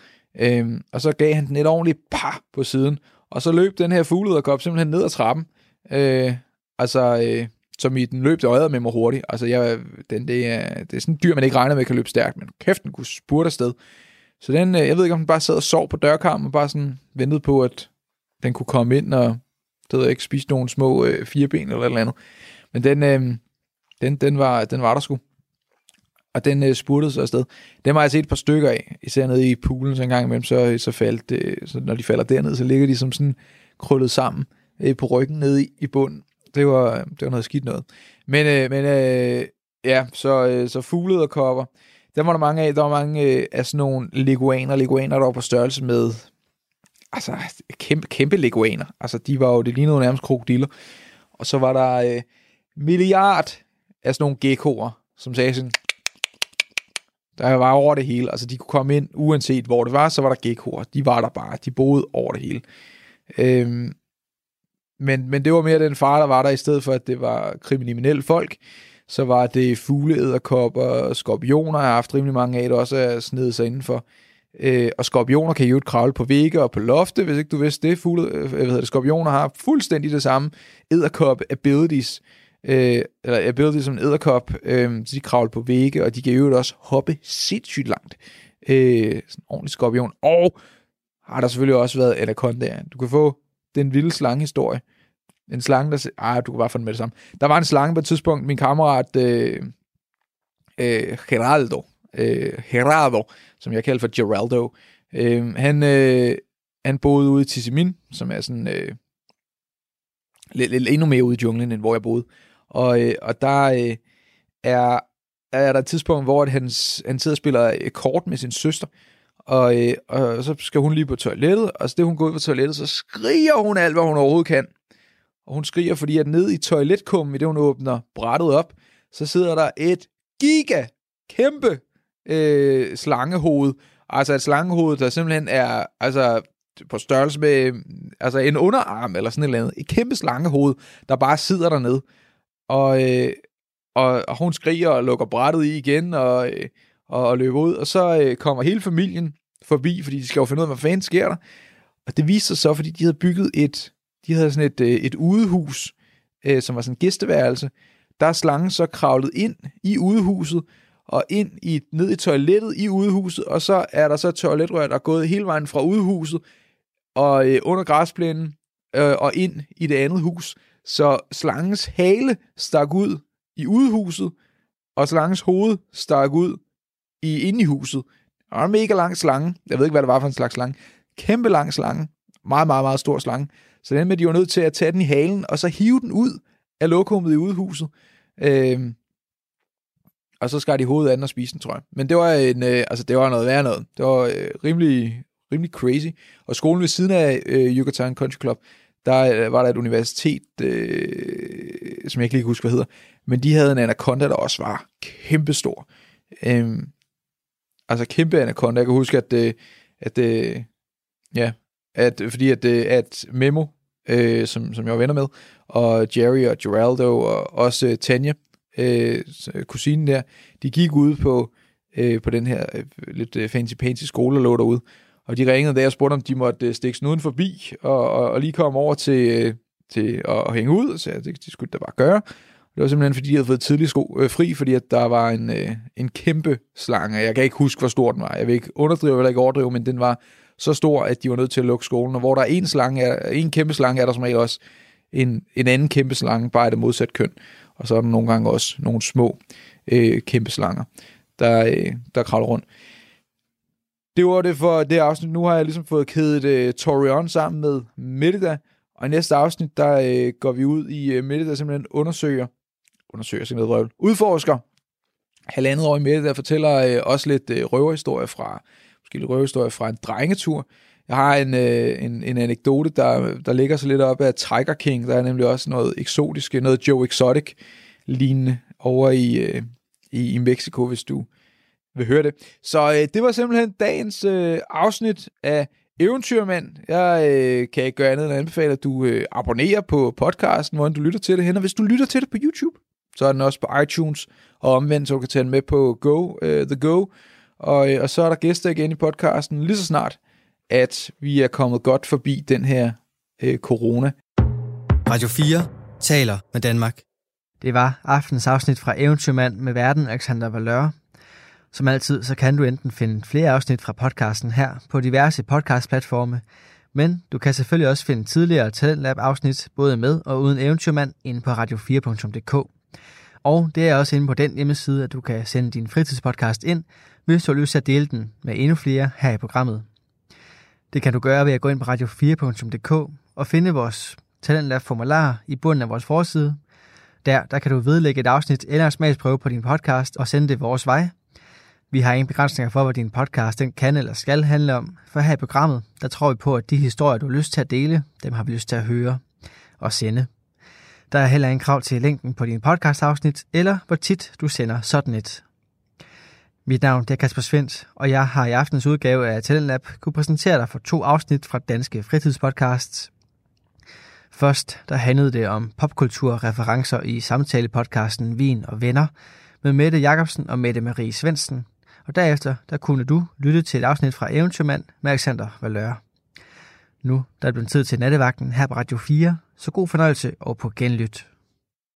C: Øh, og så gav han den et ordentligt par på siden, og så løb den her fuglederkop simpelthen ned ad trappen, Øh, altså, øh, som i den løb øjet med mig hurtigt. Altså, jeg, den, det, er, det er sådan en dyr, man ikke regner med kan løbe stærkt, men kæft, den kunne spurte afsted. Så den, øh, jeg ved ikke, om den bare sad og sov på dørkarmen og bare sådan ventede på, at den kunne komme ind og, det ved jeg ikke, spise nogle små øh, fireben eller eller andet. Men den, øh, den, den, var, den var der sgu. Og den øh, spurtede sig afsted. Den har jeg set et par stykker af, især nede i poolen, så en gang imellem, så, så faldt, øh, så når de falder derned, så ligger de som sådan krøllet sammen øh, på ryggen nede i, i bunden. Det var, det var noget skidt noget. Men, øh, men øh, ja, så, øh, så fuglet og kopper. Der var der mange af. Der var mange øh, af sådan nogle leguaner. Leguaner, der var på størrelse med altså kæmpe, kæmpe leguaner. Altså de var jo, det lignede nærmest krokodiller. Og så var der øh, milliard af sådan nogle gekkoer, som sagde sådan, Der var over det hele. Altså, de kunne komme ind, uanset hvor det var, så var der gekkoer. De var der bare. De boede over det hele. Øhm, men, men det var mere den far, der var der, i stedet for, at det var kriminelle folk. Så var det fugleæderkopper, skorpioner, jeg har haft rimelig mange af, der også er snedet sig indenfor. Øh, og skorpioner kan jo kravle på vægge og på lofte, hvis ikke du vidste det. Fugle, øh, hvad hedder det, skorpioner har fuldstændig det samme edderkop abilities, øh, eller abilities som en edderkop, øh, så de kravler på vægge, og de kan jo også hoppe sindssygt langt. Øh, sådan en ordentlig skorpion. Og har der selvfølgelig også været anacondaer. Du kan få den vilde slangehistorie. En slange, der... Ej, ah, du kan bare få den med det samme. Der var en slange på et tidspunkt, min kammerat øh, øh, Geraldo, øh, Gerardo, som jeg kalder for Geraldo, øh, han, øh, han boede ude i Tizimin, som er sådan øh, lidt, lidt endnu mere ude i junglen, end hvor jeg boede. Og, øh, og der øh, er, er der et tidspunkt, hvor han, han sidder og spiller øh, kort med sin søster, og, øh, og så skal hun lige på toilettet, og så det hun går ud på toilettet, så skriger hun alt, hvad hun overhovedet kan. Og hun skriger, fordi at ned i toiletkummen, i det hun åbner brættet op, så sidder der et giga, kæmpe øh, slangehoved. Altså et slangehoved, der simpelthen er altså, på størrelse med altså en underarm eller sådan et eller andet. Et kæmpe slangehoved, der bare sidder dernede. Og, øh, og, og hun skriger og lukker brættet i igen og, øh, og, og løber ud. Og så øh, kommer hele familien forbi, fordi de skal jo finde ud af, hvad fanden sker der. Og det viser sig så, fordi de havde bygget et, de havde sådan et, øh, et udehus, øh, som var sådan en gæsteværelse. Der er slangen så kravlet ind i udehuset, og ind i, ned i toilettet i udehuset, og så er der så toiletrør, der er gået hele vejen fra udehuset og øh, under græsplænen øh, og ind i det andet hus. Så slangens hale stak ud i udehuset, og slangens hoved stak ud i inde i huset. Og en mega lang slange. Jeg ved ikke, hvad det var for en slags slange. Kæmpe lang slange. Meget, meget, meget stor slange. Så den med, de var nødt til at tage den i halen, og så hive den ud af lokummet i udehuset. Øh, og så skar de hovedet af den og spiste den, tror jeg. Men det var, en, øh, altså, det var noget værre noget. Det var øh, rimelig, rimelig crazy. Og skolen ved siden af øh, Yucatan Country Club, der øh, var der et universitet, øh, som jeg ikke lige kan huske, hvad hedder. Men de havde en anaconda, der også var kæmpestor. Øh, altså kæmpe anaconda. Jeg kan huske, at, øh, at øh, ja, at, fordi at, øh, at Memo, øh, som, som jeg var venner med, og Jerry og Geraldo og også øh, Tanya, øh, kusinen der, de gik ud på, øh, på den her øh, lidt øh, fancy-pansy skole, der lå derude. Og de ringede der og spurgte, om de måtte øh, stikke snuden forbi og, og, og lige komme over til, øh, til at, at hænge ud. Så jeg, det, det skulle da bare gøre. Det var simpelthen, fordi de havde fået tidlig sko, øh, fri, fordi at der var en, øh, en kæmpe slange. Jeg kan ikke huske, hvor stor den var. Jeg vil ikke underdrive eller ikke overdrive, men den var så stor, at de var nødt til at lukke skolen. Og hvor der er en, slange, er, en kæmpe slange, er der som regel også en, en anden kæmpe slange, bare af det modsatte køn og så er der nogle gange også nogle små øh, kæmpe slanger, der, øh, der kravler rundt. Det var det for det afsnit. Nu har jeg ligesom fået kædet øh, Torion sammen med Merida, og i næste afsnit, der øh, går vi ud i øh, Merida simpelthen undersøger, undersøger simpelthen røvel, udforsker halvandet år i Merida, der fortæller øh, også lidt øh, røverhistorie fra, måske lidt røverhistorie fra en drengetur, jeg har en, øh, en, en anekdote, der, der ligger så lidt op af Tiger King. Der er nemlig også noget eksotisk, noget Joe Exotic lignende over i, øh, i, i Mexico, hvis du vil høre det. Så øh, det var simpelthen dagens øh, afsnit af Eventyrmand. Jeg øh, kan ikke gøre andet end at anbefale, at du øh, abonnerer på podcasten, hvor du lytter til det hen. Og hvis du lytter til det på YouTube, så er den også på iTunes, og omvendt, så du kan tage den med på Go, øh, The Go. Og, øh, og så er der gæster igen i podcasten lige så snart, at vi er kommet godt forbi den her øh, corona.
A: Radio 4 taler med Danmark.
B: Det var aftens afsnit fra Eventyrmand med verden Alexander Valør. Som altid, så kan du enten finde flere afsnit fra podcasten her på diverse podcastplatforme, men du kan selvfølgelig også finde tidligere Talentlab-afsnit både med og uden Eventyrmand inde på radio4.dk. Og det er også inde på den hjemmeside, at du kan sende din fritidspodcast ind, hvis du har lyst til at dele den med endnu flere her i programmet. Det kan du gøre ved at gå ind på radio4.dk og finde vores Talentlab formular i bunden af vores forside. Der, der kan du vedlægge et afsnit eller en smagsprøve på din podcast og sende det vores vej. Vi har ingen begrænsninger for, hvad din podcast den kan eller skal handle om, for her i programmet, der tror vi på, at de historier, du har lyst til at dele, dem har vi lyst til at høre og sende. Der er heller ingen krav til længden på din podcastafsnit, eller hvor tit du sender sådan et. Mit navn det er Kasper Svendt, og jeg har i aftens udgave af Talentlab kunne præsentere dig for to afsnit fra Danske Fritidspodcasts. Først der handlede det om popkulturreferencer i samtalepodcasten Vin og Venner med Mette Jacobsen og Mette Marie Svendsen, og derefter der kunne du lytte til et afsnit fra Eventyrmand med Alexander Valør. Nu der er det blevet tid til nattevagten her på Radio 4, så god fornøjelse og på genlyt.